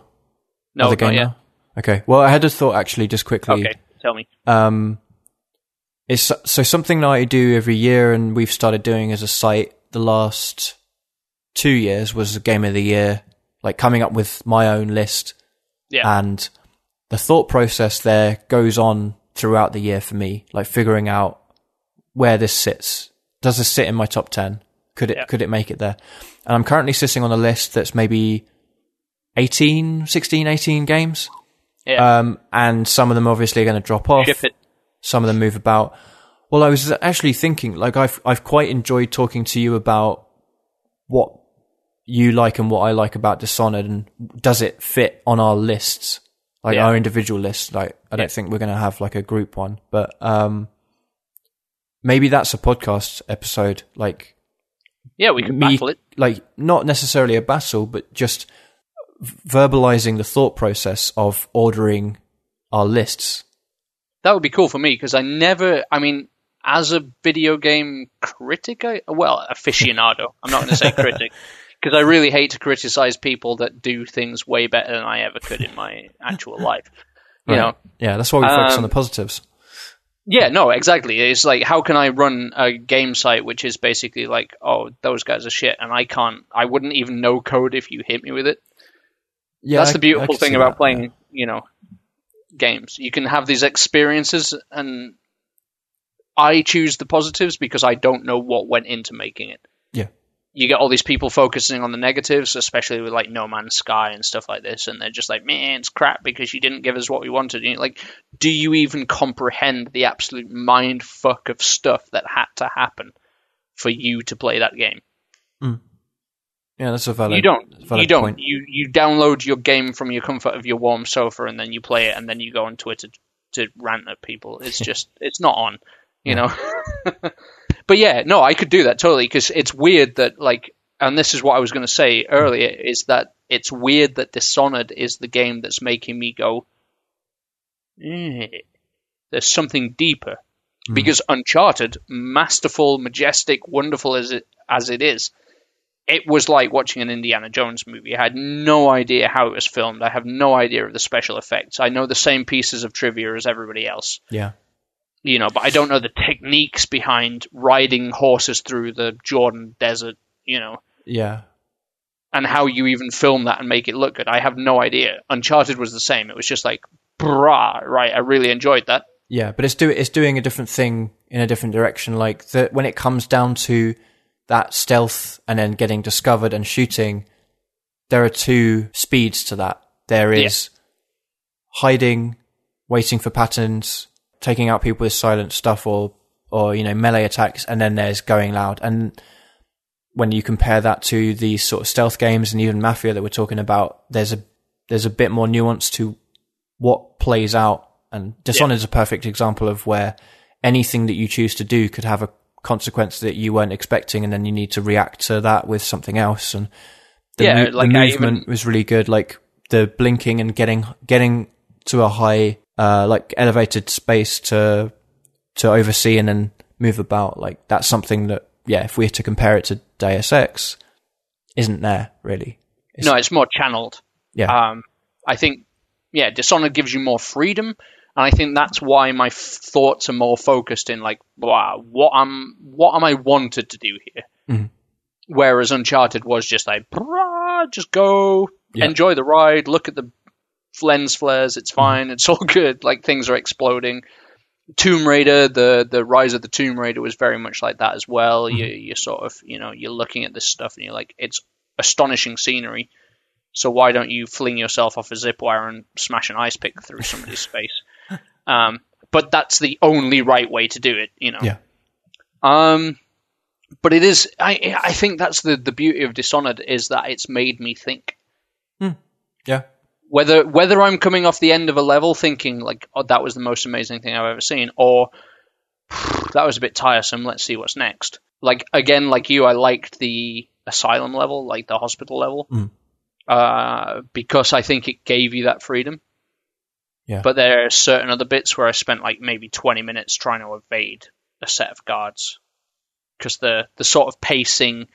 no, other game now. Okay. Well, I had a thought actually, just quickly. Okay, tell me. Um, it's so something that I do every year, and we've started doing as a site the last two years was the game of the year, like coming up with my own list, Yeah, and the thought process there goes on throughout the year for me, like figuring out where this sits. Does this sit in my top ten? Could it Yeah. could it make it there? And I'm currently sitting on a list that's maybe 18, 16, 18 games. yeah. Um, and some of them obviously are going to drop off it. Some of them move about. Well, I was actually thinking, like, I've I've quite enjoyed talking to you about what you like and what I like about Dishonored, and does it fit on our lists, like Yeah. our individual lists? Like, I don't think we're going to have like a group one, but um, maybe that's a podcast episode, like Yeah, we can me, battle it. like not necessarily a battle, but just v- verbalizing the thought process of ordering our lists. That would be cool for me because I never. I mean, as a video game critic, I, well, aficionado. I'm not going to say critic because I really hate to criticize people that do things way better than I ever could in my actual life. You know, Yeah, that's why we focus on Um, the positives. Yeah, no, exactly. It's like, how can I run a game site which is basically like, oh, those guys are shit, and I can't, I wouldn't even know code if you hit me with it. Yeah, That's I- the beautiful thing about that, playing, yeah. you know, games. You can have these experiences, and I choose the positives because I don't know what went into making it. Yeah. You get all these people focusing on the negatives, especially with like No Man's Sky and stuff like this, and they're just like, "Man, it's crap because you didn't give us what we wanted." And like, do you even comprehend the absolute mind fuck of stuff that had to happen for you to play that game? Mm. Yeah, that's a valid. you don't. valid You don't. point. You you download your game from your comfort of your warm sofa and then you play it and then you go on Twitter to rant at people. It's just it's not on, you know. but yeah, no, I could do that totally because it's weird that like, and this is what I was going to say earlier is that it's weird that Dishonored is the game that's making me go. "Eh, there's something deeper because Uncharted, masterful, majestic, wonderful as it as it is, it was like watching an Indiana Jones movie. I had no idea how it was filmed. I have no idea of the special effects. I know the same pieces of trivia as everybody else, Yeah, you know, but I don't know the techniques behind riding horses through the Jordan desert, you know, yeah, and how you even film that and make it look good. I have no idea. Uncharted was the same. It was just like, brah, right? I really enjoyed that. yeah. But it's do it's doing a different thing in a different direction. Like the, when it comes down to that stealth and then getting discovered and shooting, there are two speeds to that. There is hiding, waiting for patterns, taking out people with silent stuff or or you know melee attacks, and then there's going loud. And when you compare that to the sort of stealth games and even Mafia that we're talking about, there's a there's a bit more nuance to what plays out. And Dishonored is a perfect example of where anything that you choose to do could have a consequence that you weren't expecting, and then you need to react to that with something else. And the, Yeah, mo- like the movement even- was really good, like the blinking and getting getting to a high, uh, like elevated space to to oversee and then move about. Like that's something that, yeah, if we had to compare it to Deus Ex, isn't there really? It's- no, it's more channeled. Yeah, Um, I think, yeah, Dishonored gives you more freedom, and I think that's why my f- thoughts are more focused in like, wow, what am what am I wanted to do here? Mhm. Whereas Uncharted was just like, "Brah, just go, Yeah. enjoy the ride, look at the lens flares, it's fine, it's all good. Like things are exploding. Tomb Raider, the the Rise of the Tomb Raider was very much like that as well. You you sort of you know you're looking at this stuff and you're like, it's astonishing scenery. So why don't you fling yourself off a zip wire and smash an ice pick through somebody's face? Um, but that's the only right way to do it, you know. Yeah. Um, but it is. I I think that's the the beauty of Dishonored is that it's made me think. yeah, whether whether I'm coming off the end of a level thinking like, oh, that was the most amazing thing I've ever seen, or that was a bit tiresome. Let's see what's next. Like again, like you, I liked the asylum level, like the hospital level, Mm. uh, because I think it gave you that freedom. Yeah. But there are certain other bits where I spent like maybe 20 minutes trying to evade a set of guards because the the sort of pacing,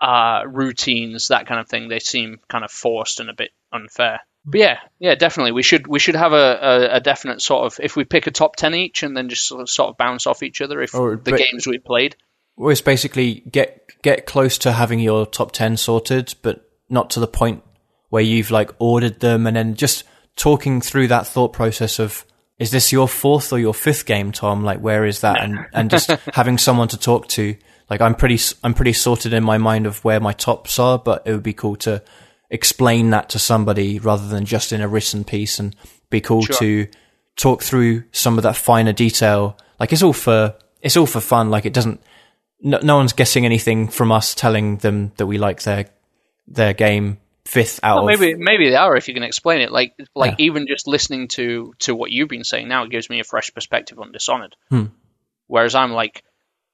uh, routines, that kind of thing, they seem kind of forced and a bit unfair. But yeah, yeah, definitely. We should we should have a, a, a definite sort of if we pick a top ten each and then just sort of, sort of bounce off each other if Or- the games we played. Well, it's basically get get close to having your top ten sorted, but not to the point where you've like ordered them, and then just talking through that thought process of is this your fourth or your fifth game, Tom? Like, where is that? And and just having someone to talk to. Like, I'm pretty I'm pretty sorted in my mind of where my tops are, but it would be cool to explain that to somebody rather than just in a written piece, and be cool Sure. to talk through some of that finer detail. Like, it's all for it's all for fun. Like, it doesn't no, no one's guessing anything from us telling them that we like their their game fifth out Well, of maybe maybe they are if you can explain it. Like like Yeah. even just listening to to what you've been saying now it gives me a fresh perspective on Dishonored. Hmm. Whereas I'm like,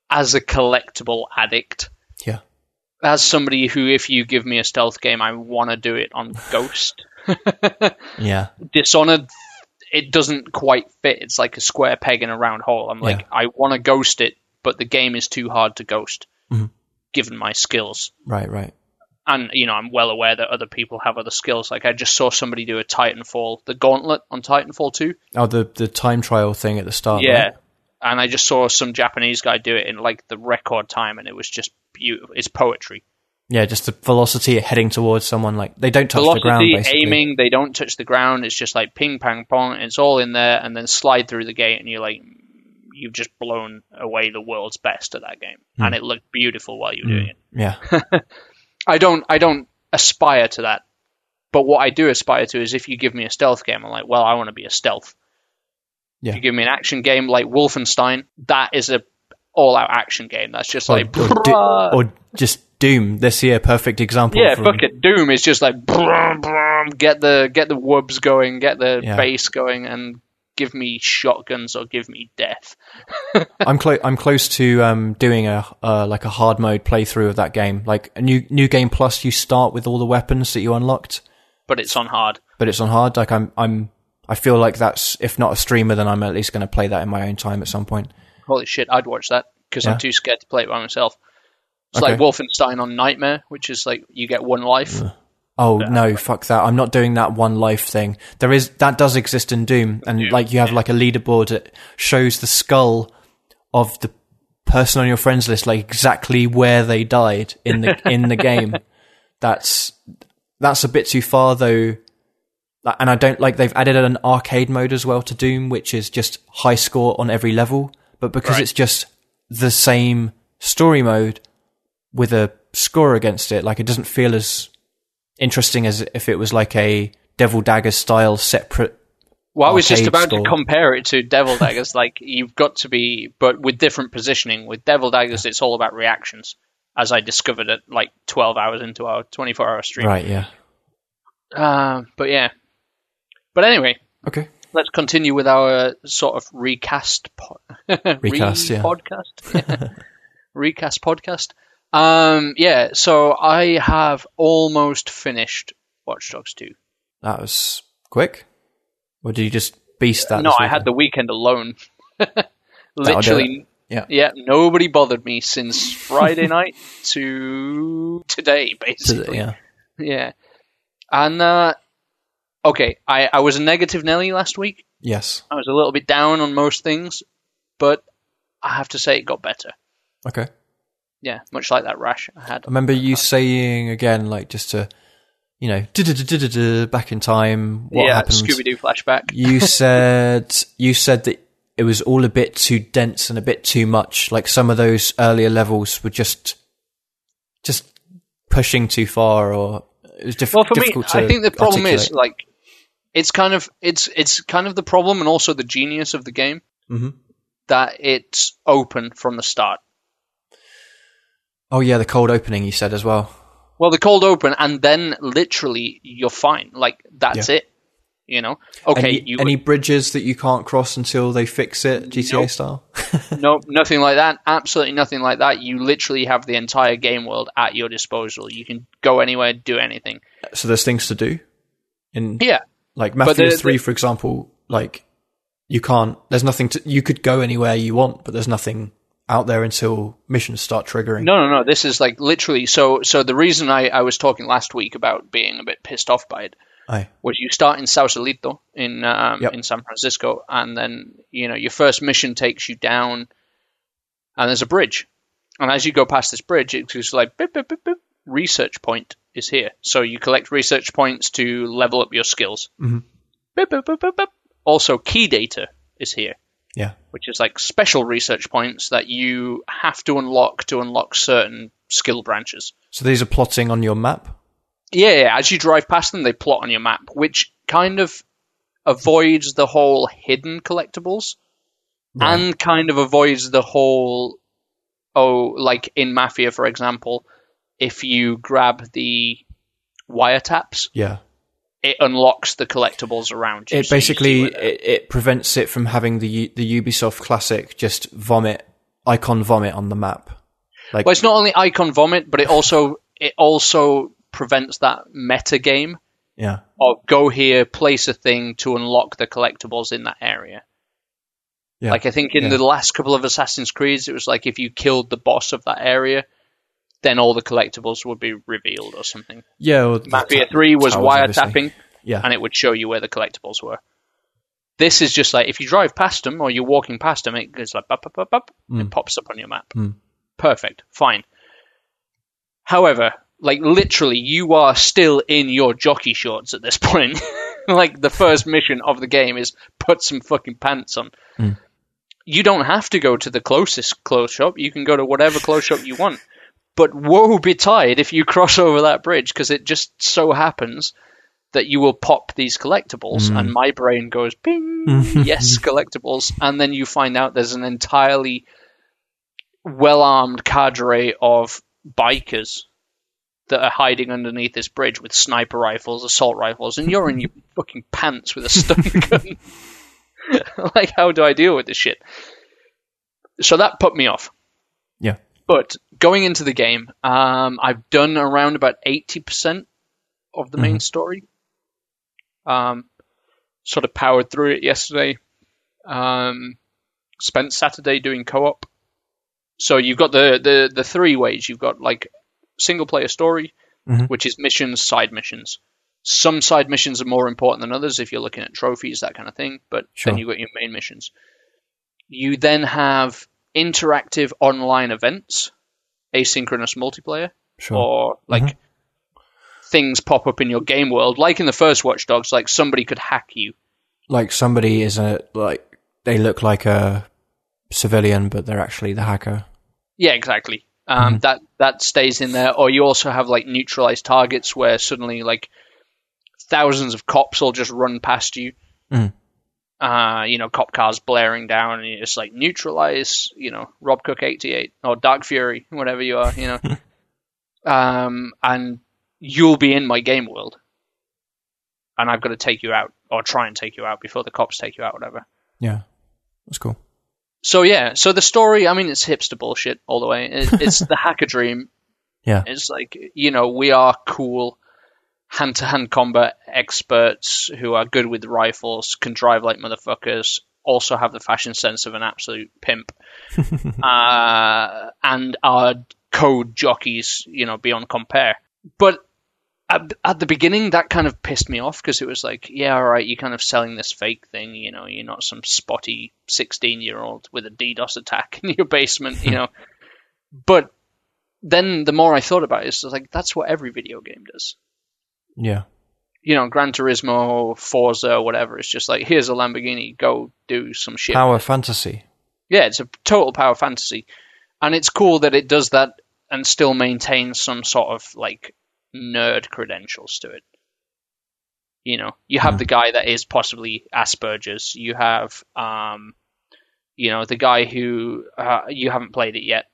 as a collectible addict, yeah as somebody who, if you give me a stealth game, I want to do it on Ghost. yeah Dishonored, it doesn't quite fit. It's like a square peg in a round hole. I'm like, Yeah. I want to ghost it, but the game is too hard to ghost, Mhm. given my skills. right right And you know, I'm well aware that other people have other skills. Like I just saw somebody do a Titanfall, the Gauntlet on Titanfall 2. oh the the time trial thing at the start yeah. right? And I just saw some Japanese guy do it in like the record time, and it was just beautiful. It's poetry. yeah just the velocity heading towards someone like they don't touch the ground velocity, aiming, they don't touch the ground. It's just like ping, pang, pong. It's all in there, and then slide through the gate, and you're like, you've just blown away the world's best at that game, Hmm. and it looked beautiful while you were doing it. yeah I don't, I don't aspire to that, but what I do aspire to is if you give me a stealth game, I'm like, well, I want to be a stealth. Yeah. If you give me an action game like Wolfenstein, that is a all-out action game. That's just or, like, or, Do- or just Doom this year perfect example Yeah, from- fuck it. Doom is just like brum, brum, get the get the wubs going, get the Yeah. bass going, and give me shotguns or give me death. I'm close. I'm close to um, doing a uh, like a hard mode playthrough of that game. Like a new new game plus, you start with all the weapons that you unlocked, But it's on hard. but it's on hard. Like I'm I'm I feel like that's if not a streamer, then I'm at least going to play that in my own time at some point. Holy shit, I'd watch that because Yeah. I'm too scared to play it by myself. It's Okay. like Wolfenstein on Nightmare, which is like you get one life. Oh no, fuck that! I'm not doing that one life thing. There is that does exist in Doom, and like you have like a leaderboard that shows the skull of the person on your friends list, like exactly where they died in the in the game. That's that's a bit too far though. And I don't like they've added an arcade mode as well to Doom, which is just high score on every level. But because Right. it's just the same story mode with a score against it, like it doesn't feel as interesting as if it was like a Devil Dagger style separate. Well, I was just about score. to compare it to Devil Daggers. like you've got to be, but with different positioning. With Devil Daggers, it's all about reactions, as I discovered at like 12 hours into our 24-hour stream. Right, yeah. Uh, but yeah. But anyway, Okay. let's continue with our sort of recast po- Recast, yeah. podcast recast podcast um yeah so i have almost finished watch dogs 2 That was quick. Or did you just beast that? no i had the weekend alone literally Yeah. yeah nobody bothered me since friday night to today basically yeah. yeah and uh okay i i was a negative nelly last week Yes. I was a little bit down on most things, but I have to say it got better. Okay. Yeah, much like that rash I had. I remember you saying again, like just to, you know, back in time. What yeah, happened? Scooby Doo flashback. you said you said that it was all a bit too dense and a bit too much. Like some of those earlier levels were just just pushing too far, or it was diff- Well, for me, difficult to. I think the problem is like it's kind of it's it's kind of the problem and also the genius of the game mm-hmm. that it's open from the start. Oh yeah, the cold opening you said as well. Well, the cold open, and then literally you're fine. Like that's Yeah. it. You know. Okay. any, you any bridges that you can't cross until they fix it, GTA Nope. style? no nothing like that. Absolutely nothing like that. You literally have the entire game world at your disposal. You can go anywhere, do anything. so there's things to do. In Yeah. like the- Three, for example, like you can't. There's nothing to. You could go anywhere you want, but there's nothing out there until missions start triggering. No, no, no. This is like literally. So, so the reason I, I was talking last week about being a bit pissed off by it Aye. was you start in Sausalito in um, Yep. in San Francisco, and then you know your first mission takes you down, and there's a bridge, and as you go past this bridge, it's just like research point is here. So you collect research points to level up your skills. Mhm. Beep. Also, key data is here Yeah. which is like special research points that you have to unlock to unlock certain skill branches. So these are plotting on your map. Yeah, yeah, as you drive past them, they plot on your map, which kind of avoids the whole hidden collectibles and kind of avoids the whole, oh, like in Mafia, for example, if you grab the wiretaps, Yeah. It unlocks the collectibles around you. It so basically they're- it, it prevents it from having the the Ubisoft classic just vomit icon vomit on the map. Like Well, it's not only icon vomit, but it also it also prevents that meta game yeah. of go here, place a thing to unlock the collectibles in that area. Yeah. Like I think in Yeah. the last couple of Assassin's Creeds, it was like if you killed the boss of that area, then all the collectibles would be revealed or something. Yeah, well, Mafia ta- Three was wiretapping, Yeah. and it would show you where the collectibles were. This is just like if you drive past them or you're walking past them, it goes like up, up, up, up, it pops up on your map. Mm. Perfect, fine. However, like literally, you are still in your jockey shorts at this point. like the first mission of the game is put some fucking pants on. Mm. You don't have to go to the closest clothes shop. You can go to whatever clothes shop you want. But woe betide if you cross over that bridge because it just so happens that you will pop these collectibles, mm. and my brain goes ping, yes, collectibles, and then you find out there's an entirely well armed cadre of bikers that are hiding underneath this bridge with sniper rifles, assault rifles, and you're in your fucking pants with a stun gun. like, how do I deal with this shit? So that put me off. But going into the game, um, I've done around about eighty percent of the main story. Um, sort of powered through it yesterday. Um, spent Saturday doing co-op. So you've got the, the, the three ways. You've got like single player story, Mhm. which is missions, side missions. Some side missions are more important than others if you're looking at trophies, that kind of thing. But Sure. then you've got your main missions. You then have interactive online events, asynchronous multiplayer, Sure. or like things pop up in your game world, like in the first Watch Dogs, like somebody could hack you. like somebody is a like they look like a civilian, but they're actually the hacker. Yeah, exactly. Um, Mm-hmm. That that stays in there, or you also have like neutralized targets where suddenly like thousands of cops will just run past you. Mm. Uh, you know, cop cars blaring down, and you just like neutralize. You know, Rob Cook eighty eight or Dark Fury, whatever you are. You know, um, and you'll be in my game world, and I've got to take you out or try and take you out before the cops take you out, whatever. Yeah, that's cool. So yeah, so the story, I mean, it's hipster bullshit all the way. It, it's the hacker dream. Yeah. It's like, you know, we are cool hand to hand combat experts who are good with rifles, can drive like motherfuckers, also have the fashion sense of an absolute pimp, uh, and are code jockeys, you know, beyond compare. But at, at the beginning, that kind of pissed me off because it was like, yeah, all right, you're kind of selling this fake thing, you know, you're not some spotty 16 year old with a DDoS attack in your basement, you know. but then the more I thought about it, it's like, that's what every video game does. Yeah, You know, Gran Turismo, Forza, whatever. It's just like, here's a Lamborghini, go do some shit. power fantasy. Yeah, it's a total power fantasy. And it's cool that it does that and still maintains some sort of like nerd credentials to it. You know, you have the guy that is possibly Asperger's. You have, um, you know, the guy who uh, you haven't played it yet.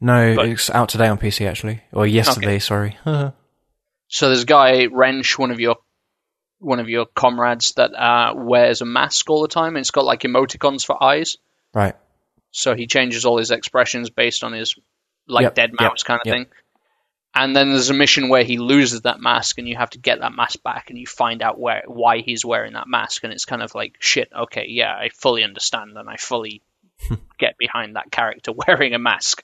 No, But- it's out today on PC actually, or yesterday. Sorry. So there's a guy Wrench, one of your one of your comrades that uh, wears a mask all the time, and it's got like emoticons for eyes. right. So he changes all his expressions based on his like Yep, dead yep, mouse kind of yep. thing. And then there's a mission where he loses that mask, and you have to get that mask back, and you find out where why he's wearing that mask, and it's kind of like shit. Okay, yeah, I fully understand, and I fully get behind that character wearing a mask.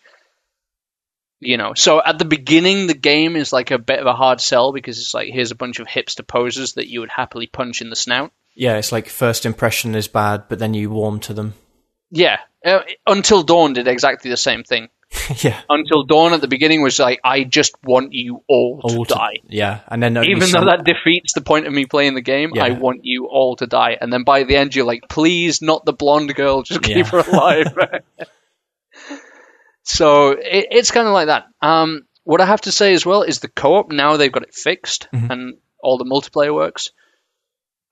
You know, so at the beginning, the game is like a bit of a hard sell because it's like here's a bunch of hipster posers that you would happily punch in the snout. Yeah, it's like first impression is bad, but then you warm to them. Yeah, uh, Until Dawn did exactly the same thing. yeah. Until Dawn at the beginning was like, I just want you all to All to- die. Yeah, and then Even though that defeats the point of me playing the game, I want you all to die. And then by the end, you're like, please, not the blonde girl, just keep Yeah. her alive. so it, it's kind of like that. Um, what I have to say as well is the co-op now they've got it fixed Mhm. and all the multiplayer works.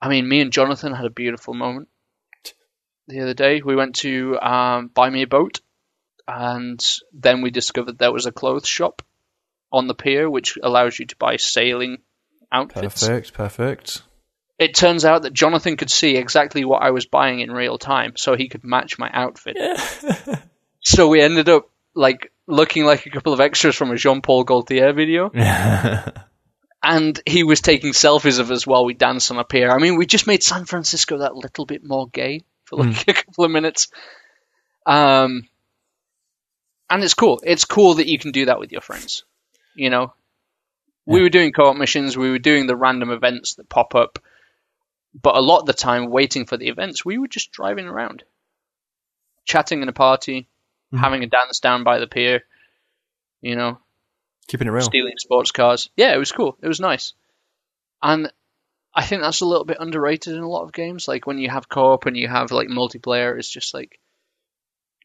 I mean, me and Jonathan had a beautiful moment the other day. We went to um, buy me a boat, and then we discovered there was a clothes shop on the pier which allows you to buy sailing outfits. perfect, perfect. It turns out that Jonathan could see exactly what I was buying in real time, so he could match my outfit. so we ended up like looking like a couple of extras from a Jean Paul Gaultier video, and he was taking selfies of us while we danced on a pier. I mean, we just made San Francisco that little bit more gay for like a couple of minutes. Um, and it's cool. It's cool that you can do that with your friends. You know, we were doing co-op missions. We were doing the random events that pop up, but a lot of the time, waiting for the events, we were just driving around, chatting in a party, Mhm. having a dance down by the pier. You know, Keeping it real. stealing sports cars. Yeah, it was cool. It was nice. And I think that's a little bit underrated in a lot of games. Like when you have co-op and you have like multiplayer, it's just like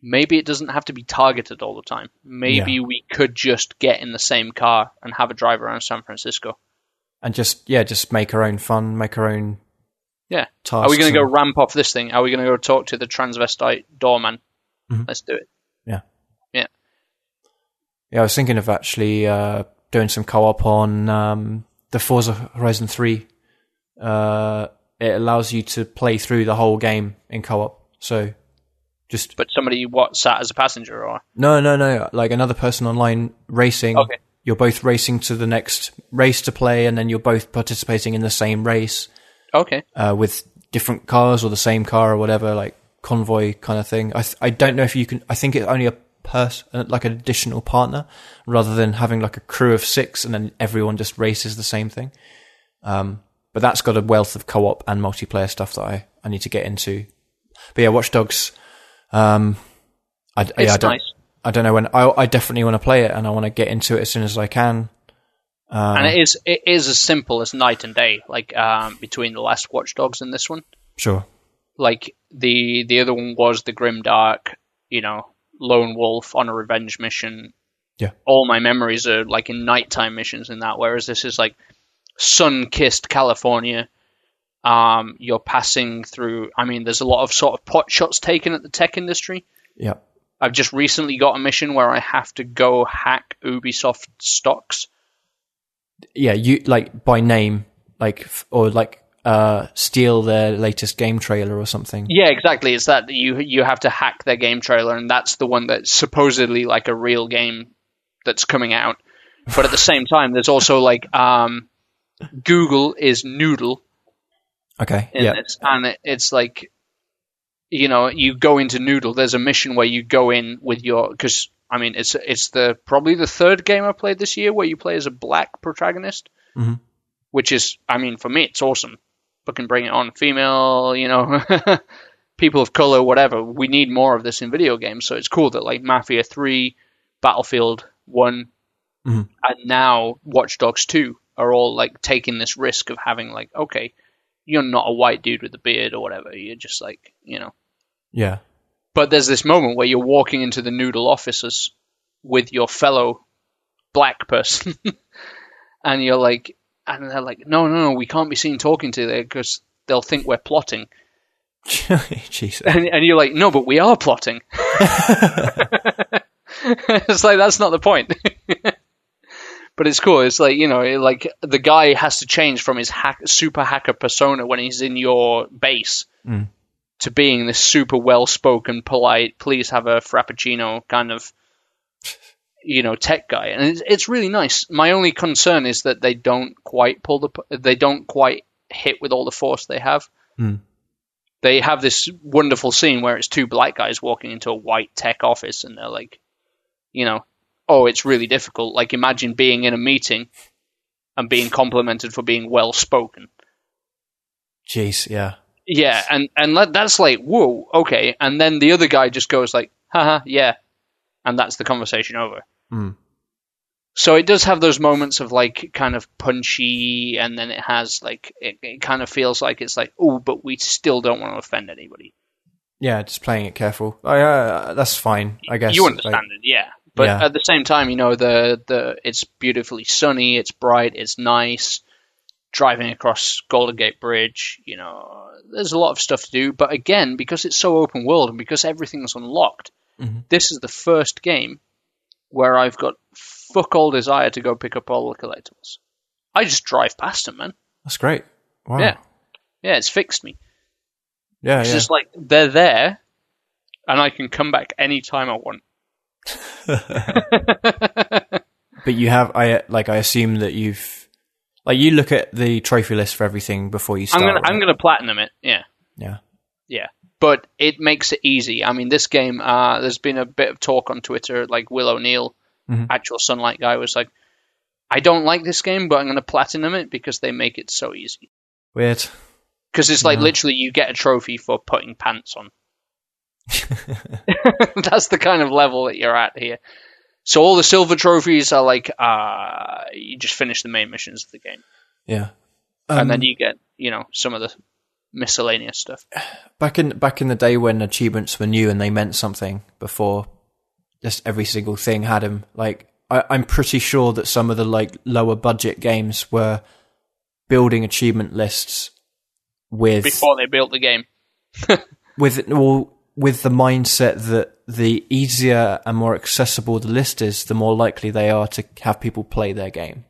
maybe it doesn't have to be targeted all the time. Maybe we could just get in the same car and have a drive around San Francisco. and just yeah, just make our own fun, make our own Yeah. Are we going to go ramp off this thing? Are we going to go talk to the transvestite doorman? Mhm. Let's do it. Yeah, I was thinking of actually uh, doing some co-op on um, the Forza Horizon Three. Uh, it allows you to play through the whole game in co-op. So just But somebody what sat as a passenger or no, no, no. Like another person online racing. Okay. You're both racing to the next race to play, and then you're both participating in the same race okay. uh, with different cars or the same car or whatever, like convoy kind of thing. I th- I don't know if you can. I think it's only a person, like an additional partner, rather than having like a crew of six and then everyone just races the same thing. Um, but that's got a wealth of co-op and multiplayer stuff that I, I need to get into. But yeah, Watch Dogs. Um, I, It's yeah, I don't, nice. I don't know when. I, I definitely want to play it and I want to get into it as soon as I can. Um, and it is it is as simple as night and day, like um, between the last Watch Dogs and this one. sure. Like the the other one was the grim dark, you know, lone wolf on a revenge mission. Yeah. All my memories are like in nighttime missions in that, whereas this is like sun kissed California. Um, you're passing through. I mean, there's a lot of sort of pot shots taken at the tech industry. Yeah. I've just recently got a mission where I have to go hack Ubisoft stocks. yeah, you like by name, like or like uh steal their latest game trailer or something. Yeah, exactly. It's that you you have to hack their game trailer, and that's the one that's supposedly like a real game that's coming out. But at the same time, there's also like um, Google is Nudle Okay, yeah, this, and it, it's like you know you go into Nudle. There's a mission where you go in with your because I mean it's it's the probably the third game I played this year where you play as a black protagonist, Mm-hmm which is I mean for me it's awesome. Fucking bring it on, female, you know, people of color, whatever. We need more of this in video games, so it's cool that like Mafia Three, Battlefield One, Mhm. and now Watch Dogs Two are all like taking this risk of having like okay you're not a white dude with a beard or whatever. You're just like, you know. yeah, But there's this moment where you're walking into the Nudle offices with your fellow black person, and you're like, and they're like, no, no, no, we can't be seen talking to there because they'll think we're plotting. Jesus. And, and you're like, no, but we are plotting. it's like that's not the point. but it's cool. It's like you know, like the guy has to change from his hack, super hacker persona when he's in your base Mm. to being this super well-spoken, polite, please have a frappuccino kind of you know tech guy, and it's, it's really nice. My only concern is that they don't quite pull the, they don't quite hit with all the force they have. Hmm. They have this wonderful scene where it's two black guys walking into a white tech office, and they're like, you know, oh, it's really difficult. Like imagine being in a meeting and being complimented for being well spoken. Jeez, yeah. Yeah, and and that- that's like whoa, okay. And then the other guy just goes like, haha, yeah, and that's the conversation over. Hmm. So it does have those moments of like kind of punchy, and then it has like it, it kind of feels like it's like oh, but we still don't want to offend anybody. Yeah, just playing it careful. Oh, yeah, that's fine, I guess. you Like, understand it, yeah. But Yeah. at the same time, you know the the it's beautifully sunny, it's bright, it's nice. Driving across Golden Gate Bridge, you know, there's a lot of stuff to do. But again, because it's so open world and because everything's unlocked, Mhm. this is the first game where I've got fuck all desire to go pick up all the collectibles. I just drive past them, man. That's great. Wow. Yeah. Yeah, it's fixed me. Yeah, It's yeah. just like they're there, and I can come back anytime I want. But you have, I like, I assume that you've, like, you look at the trophy list for everything before you I'm start. gonna? I'm gonna platinum it. Yeah. Yeah. Yeah, but it makes it easy. I mean, this game, uh, there's been a bit of talk on Twitter, like Will O'Neill, Mhm. actual Sunlight guy, was like, I don't like this game, but I'm going to platinum it because they make it so easy. Weird. Because it's like Yeah. literally you get a trophy for putting pants on. That's the kind of level that you're at here. So all the silver trophies are like, uh, you just finish the main missions of the game. Yeah. and then Um, you get, you know, some of the miscellaneous stuff. back in back in the day when achievements were new and they meant something before just every single thing had them like I, i'm pretty sure that some of the like lower budget games were building achievement lists with Before they built the game. with well, with the mindset that the easier and more accessible the list is the more likely they are to have people play their game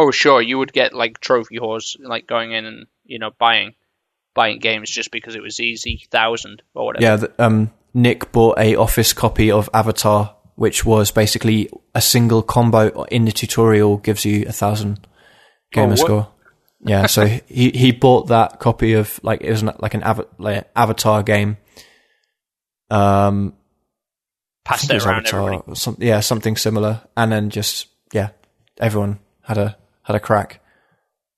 Oh, sure, you would get like trophy whores, like going in and you know buying buying games just because it was easy, thousand or whatever. Yeah, th- um, Nick bought a office copy of Avatar, which was basically a single combo in the tutorial gives you a thousand gamer Oh, score. Yeah, so he he bought that copy of like it was an, like an ava- like Avatar game. Um, Passed it it around Avatar, everybody. some, yeah, something similar, and then just yeah, everyone had a had a crack.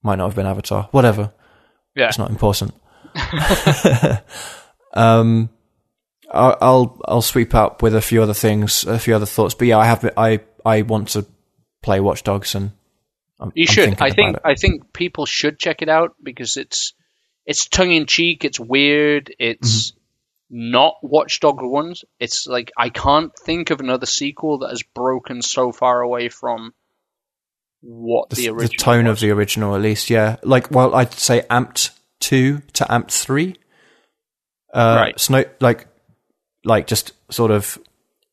Might not have been Avatar, whatever. Yeah, It's not important. um, I'll, I'll I'll sweep up with a few other things, a few other thoughts. But yeah, I have I I want to play Watch Dogs, and I'm, you should. I think it. I think people should check it out because it's it's tongue in cheek. It's weird. It's Mm-hmm. not Watchdog ones. It's like I can't think of another sequel that has broken so far away from what the, the, original the tone was. of the original, at least. Yeah, like well, I'd say Amped two to amp three. Uh, Right. Snow like like just sort of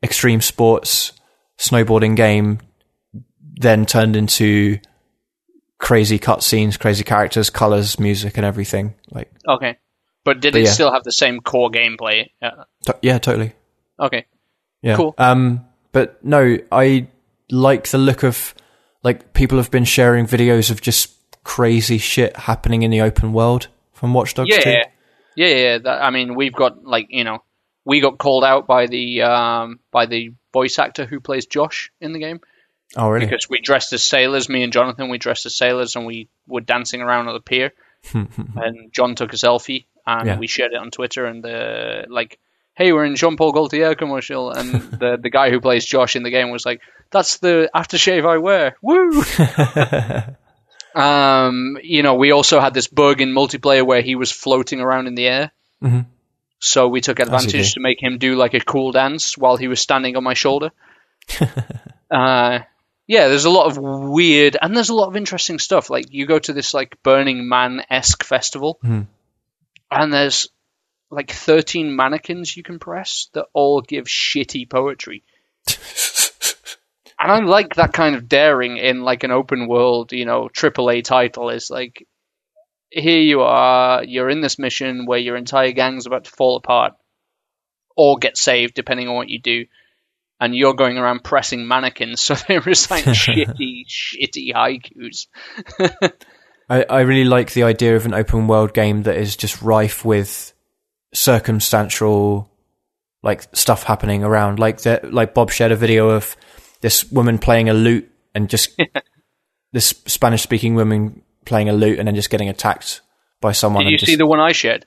extreme sports snowboarding game, then turned into crazy cutscenes, crazy characters, colors, music, and everything. Like, Okay, but did But it yeah. still have the same core gameplay? To- yeah, totally. okay, Yeah. Cool. Um, but no, I like the look of like people have been sharing videos of just crazy shit happening in the open world from Watch Dogs yeah, 2. yeah, yeah. yeah that, I mean, we've got like you know, we got called out by the um, by the voice actor who plays Josh in the game Oh, really? because we dressed as sailors. Me and Jonathan, we dressed as sailors, and we were dancing around on the pier. and John took a selfie, and Yeah. we shared it on Twitter. And uh, like, hey, we're in Jean Paul Gaultier commercial, and the the guy who plays Josh in the game was like, "That's the aftershave I wear." Woo! Um, you know, we also had this bug in multiplayer where he was floating around in the air. Mhm. So we took advantage to make him do like a cool dance while he was standing on my shoulder. uh, yeah, there's a lot of weird, and there's a lot of interesting stuff. Like you go to this like Burning Man esque festival, Mhm. and there's like 13 mannequins you can press that all give shitty poetry. and I like that kind of daring in like an open world, you know, AAA title. Is like here you are, you're in this mission where your entire gang's about to fall apart or get saved, depending on what you do, and you're going around pressing mannequins so they recite shitty, shitty haikus. I, I really like the idea of an open world game that is just rife with circumstantial like stuff happening around. Like the, like Bob shared a video of this woman playing a lute and just this Spanish speaking woman playing a lute and then just getting attacked by someone. Did you just, see the one I shared?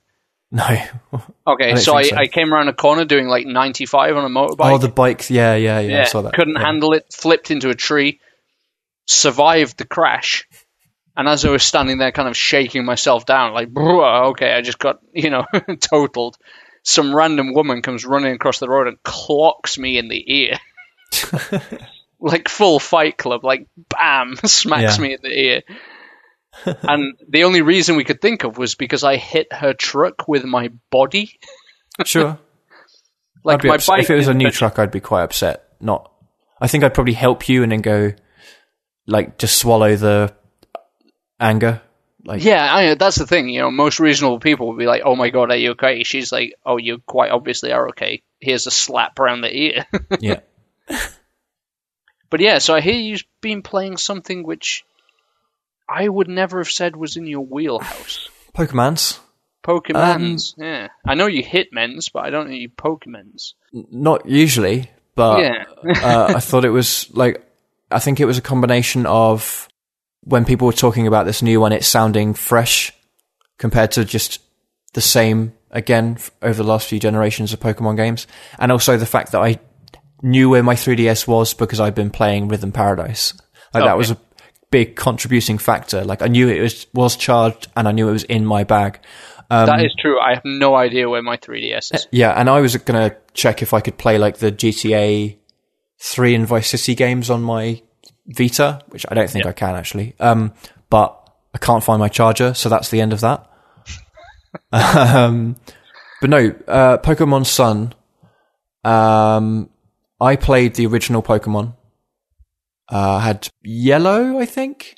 No. Okay, I so I, so. I came around a corner doing like 95 on a motorbike. oh, the bike. Yeah, yeah, yeah. I saw that. couldn't yeah. handle it, flipped into a tree, survived the crash, and as I was standing there, kind of shaking myself down, like, "Bruh, okay, I just got you know totaled. Some random woman comes running across the road and clocks me in the ear, like full Fight Club, like bam, smacks Yeah. me in the ear. and the only reason we could think of was because I hit her truck with my body. Sure. Like my upset. bike If it was a new truck, I'd be quite upset. Not. I think I'd probably help you and then go, like, just swallow the anger. Like, Yeah, I, that's the thing. You know, most reasonable people would be like, "Oh my god, are you okay?" She's like, "Oh, you quite obviously are okay. Here's a slap around the ear." yeah. but yeah, so I hear you've been playing something which I would never have said was in your wheelhouse. Pokemons. Pokemons. yeah, I know you Hitmens, but I don't know you Pokemons. Not usually, but Yeah. uh, I thought it was like I think it was a combination of when people were talking about this new one, it's sounding fresh compared to just the same again over the last few generations of Pokemon games, and also the fact that I knew where my 3DS was because I'd been playing Rhythm Paradise. Like that was a big contributing factor. Like I knew it was was charged and I knew it was in my bag. Um, that is true. I have no idea where my 3DS is. Yeah, and I was gonna check if I could play like the GTA three and Vice City games on my Vita, which I don't think I can actually. Um, but I can't find my charger, so that's the end of that. um, but no, uh, Pokemon Sun. Um, I played the original Pokemon. Uh, I had yellow, I think,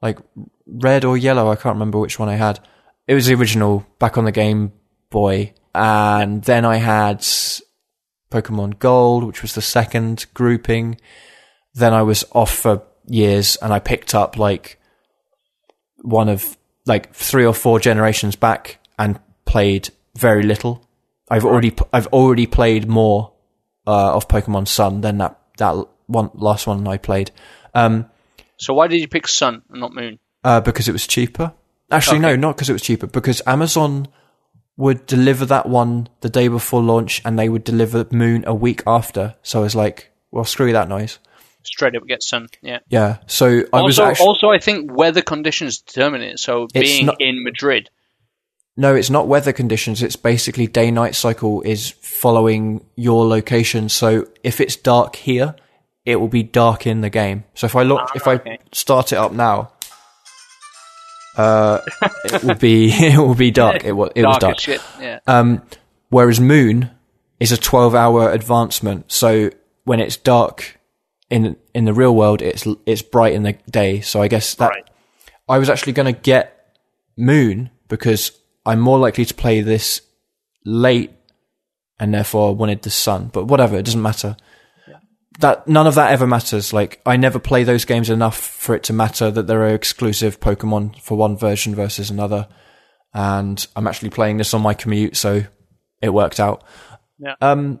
like red or yellow. I can't remember which one I had. It was the original back on the Game Boy, and then I had Pokemon Gold, which was the second grouping. Then I was off for years, and I picked up like one of like three or four generations back and played very little. I've already I've already played more uh, of Pokemon Sun than that that one last one I played. Um, So why did you pick Sun and not Moon? uh, because it was cheaper. Actually, no, not because it was cheaper. Because Amazon would deliver that one the day before launch, and they would deliver Moon a week after. So I was like, "Well, screw that noise." Straight up get Sun. Yeah. Yeah. So I was also, actually also, I think weather conditions determine it. So being not- in Madrid, no, it's not weather conditions. It's basically day night cycle is following your location. So if it's dark here, it will be dark in the game. So if I look, if I start it up now. Uh, it will be it will be dark. It was it was dark dark. shit. Yeah. Um, whereas Moon is a 12 hour advancement. So when it's dark in in the real world, it's it's bright in the day. So I guess that Right. I was actually going to get Moon because I'm more likely to play this late, and therefore I wanted the Sun. But whatever, it doesn't matter. That none of that ever matters. Like I never play those games enough for it to matter that there are exclusive Pokemon for one version versus another. And I'm actually playing this on my commute, so it worked out. Yeah. Um,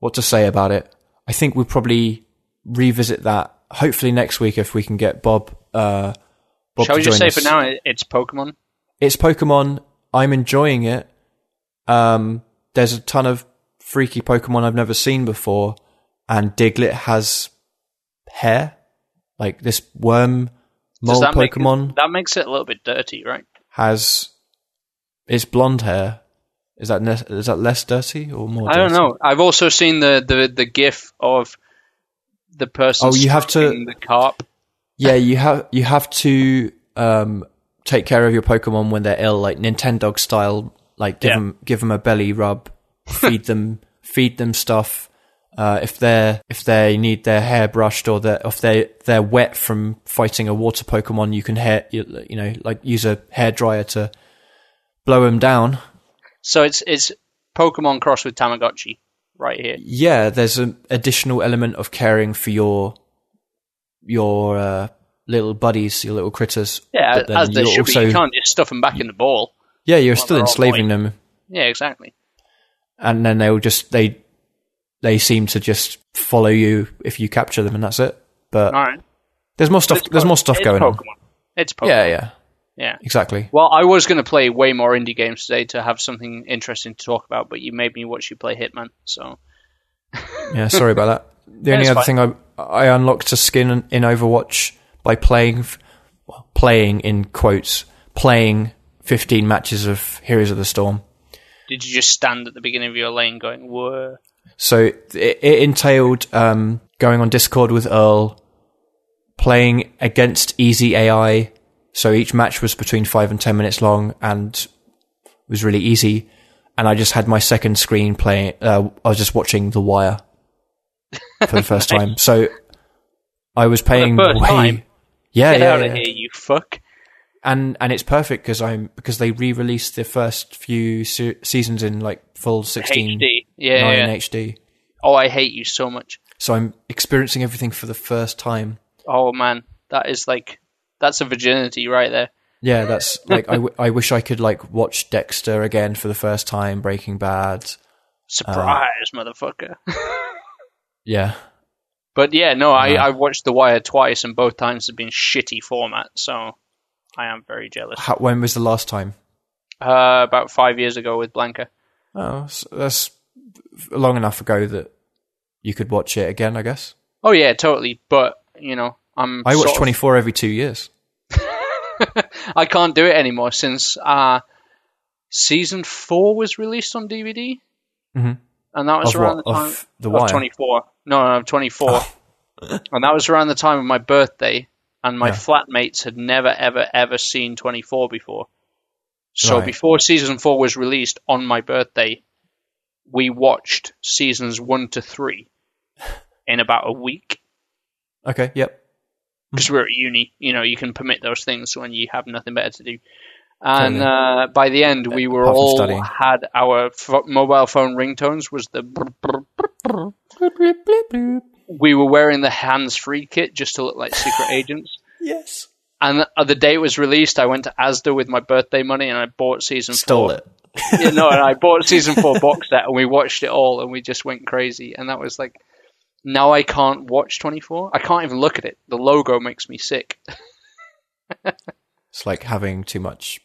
what to say about it? I think we'll probably revisit that hopefully next week if we can get Bob. Uh, Bob Shall we just say us. for now it's Pokemon? It's Pokemon. I'm enjoying it. Um, there's a ton of freaky Pokemon I've never seen before, and Diglett has hair, like this worm mole that Pokemon it, that makes it a little bit dirty, right? has. It's blonde hair. Is that ne- is that less dirty or more? I don't know. I've also seen the the, the GIF of the person. Oh, you have to- the carp. Yeah, you have you have to um, take care of your Pokemon when they're ill, like Nintendo style. Like give Yeah. them give them a belly rub, feed them feed them stuff, Uh, if they're if they need their hair brushed or if they they're wet from fighting a water Pokemon, you can hair you, you know like use a hair dryer to blow them down. So it's it's Pokemon cross with Tamagotchi right here. Yeah, there's an additional element of caring for your your uh, little buddies, your little critters. Yeah, as they should be. You can't just stuff them back in the ball. yeah, you're still enslaving them, Yeah, exactly. and then they'll just they they seem to just follow you if you capture them, and that's it. But All right. there's more stuff. It's There's more stuff going Pokemon. on. It's Pokemon. Yeah, yeah, yeah. exactly. Well, I was going to play way more indie games today to have something interesting to talk about, but you made me watch you play Hitman. So Yeah, sorry about that. The Yeah, only other thing I I unlocked a skin in, in Overwatch by playing playing in quotes playing 15 matches of Heroes of the Storm. did you just stand at the beginning of your lane going, "Whoa"? So it, it entailed um, going on Discord with Earl, playing against easy AI. So each match was between five and ten minutes long and was really easy. And I just had my second screen playing. Uh, I was just watching The Wire for the first time. So I was paying way- time? Yeah, Get yeah, out yeah. of here, you fuck! and and it's perfect because I'm because they re-released the first few se- seasons in like full sixteen HD. Yeah, nine yeah. HD. Oh, I hate you so much. So I'm experiencing everything for the first time. Oh man, that is like that's a virginity right there. Yeah, that's like I, w- I wish I could like watch Dexter again for the first time, Breaking Bad. Surprise, motherfucker. Yeah, But yeah, no, I, Yeah. I watched The Wire twice, and both times have been shitty format, so I am very jealous. How, when was the last time? Uh, about five years ago with Blanca. Oh, s that's long enough ago that you could watch it again. I guess Oh yeah, totally. But you know, I'm. I watch of- 24 every two years. I can't do it anymore since uh, season four was released on DVD, Mhm. and that was Of around what? the time Of The of 24. No, no, I'm 24. and that was around the time of my birthday, and my Yeah. flatmates had never, ever, ever seen 24 before. So Right. before season four was released on my birthday, we watched seasons one to three in about a week Okay, yep. because we're at uni. You know, you can permit those things when you have nothing better to do. And Totally. uh, by the end, we were all studying. had our f- mobile phone ringtones was the. brr, brr, brr, brr. We were wearing the hands-free kit just to look like secret agents. Yes. And uh, the day it was released, I went to Asda with my birthday money and I bought season Stole four. it. you know, and I bought season four box set and we watched it all and we just went crazy. And that was like, now I can't watch 24. I can't even look at it. The logo makes me sick. It's like having too much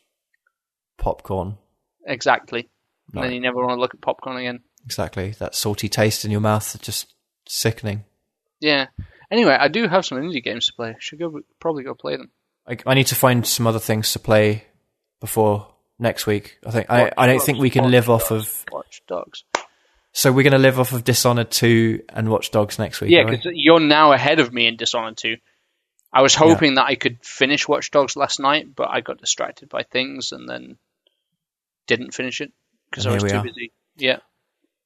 popcorn. Exactly. And then you never want to look at popcorn again. Exactly. That salty taste in your mouth, just sickening. Yeah. Anyway, I do have some indie games to play. Should go probably go play them. I, I need to find some other things to play before next week. I think I, I don't think we can live off of. Watch Dogs. So we're going to live off of Dishonored two and Watch Dogs next week. Yeah, because you're now ahead of me in Dishonored 2. I was hoping that I could finish Watch Dogs last night, but I got distracted by things and then didn't finish it because I was too are. busy. Yeah.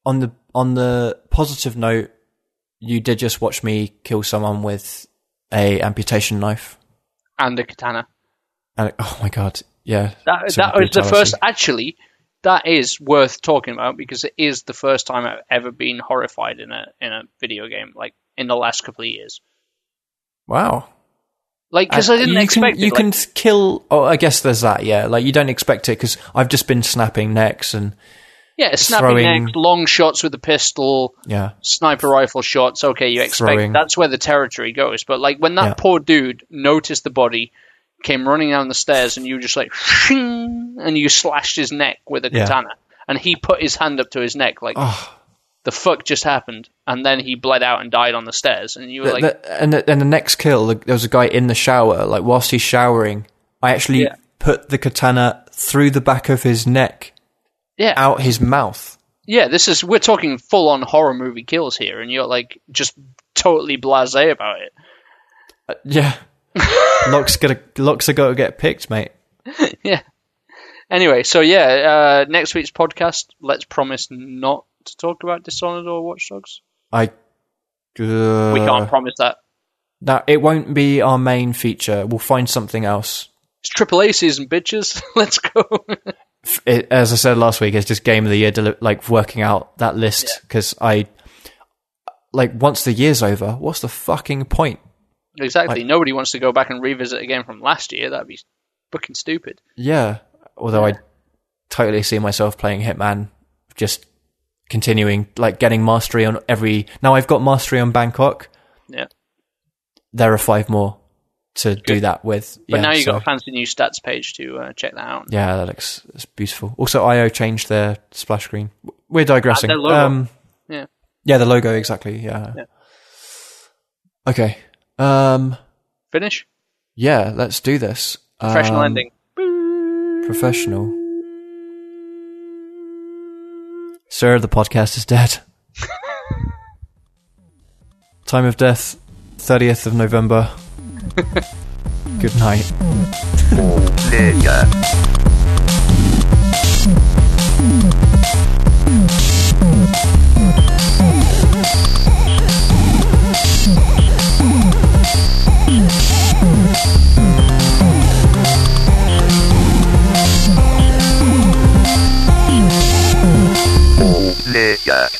On the on the positive note, you did just watch me kill someone with a amputation knife. And a katana. And oh my god, yeah, That, that was the first. Actually, that is worth talking about because it is the first time I've ever been horrified in a in a video game, like in the last couple of years. Wow. Like because Uh, I didn't expect can, You it. can kill. Oh, I guess there's that. Yeah, like you don't expect it because I've just been snapping necks and yeah, snapping throwing- necks, long shots with a pistol, yeah, sniper rifle shots. Okay, you expect Throwing. that's where the territory goes. But like when that Yeah. poor dude noticed the body, came running down the stairs, and you just like, and you slashed his neck with a Yeah. katana, and he put his hand up to his neck like. oh, the fuck just happened? And then he bled out and died on the stairs. And you were the- like, the- and the, and the next kill, there was a guy in the shower. Like whilst he's showering, I actually Yeah. put the katana through the back of his neck, yeah, out his mouth. yeah. This is we're talking full on horror movie kills here, and you're like just totally blasé about it. Uh, yeah, locks are got to get picked, mate. yeah. Anyway, so yeah, uh, next week's podcast, let's promise not to talk about Dishonored or Watch Dogs. I. Uh, we can't promise that. That it won't be our main feature. We'll find something else. It's Triple A season, bitches. Let's go. It, as I said last week, it's just game of the year, deli- like working out that list because I, like, once the year's over, what's the fucking point? exactly. Nobody wants to go back and revisit a game from last year. That'd be fucking stupid. Yeah. Although I totally see myself playing Hitman, just continuing, like, getting mastery on every. Now I've got mastery on Bangkok. Yeah. There are five more to do that with. But yeah, now you've so- got a fancy new stats page to uh, check that out. Yeah, that looks it's beautiful. Also, IO changed their splash screen. We're digressing. logo. Um, Yeah. yeah, the logo exactly. Yeah. Yeah. Okay. Um. Finish. Yeah, let's do this. Professional Um, ending. Professional. Sir, the podcast is dead. Time of death, thirtieth of November. Good night. Later.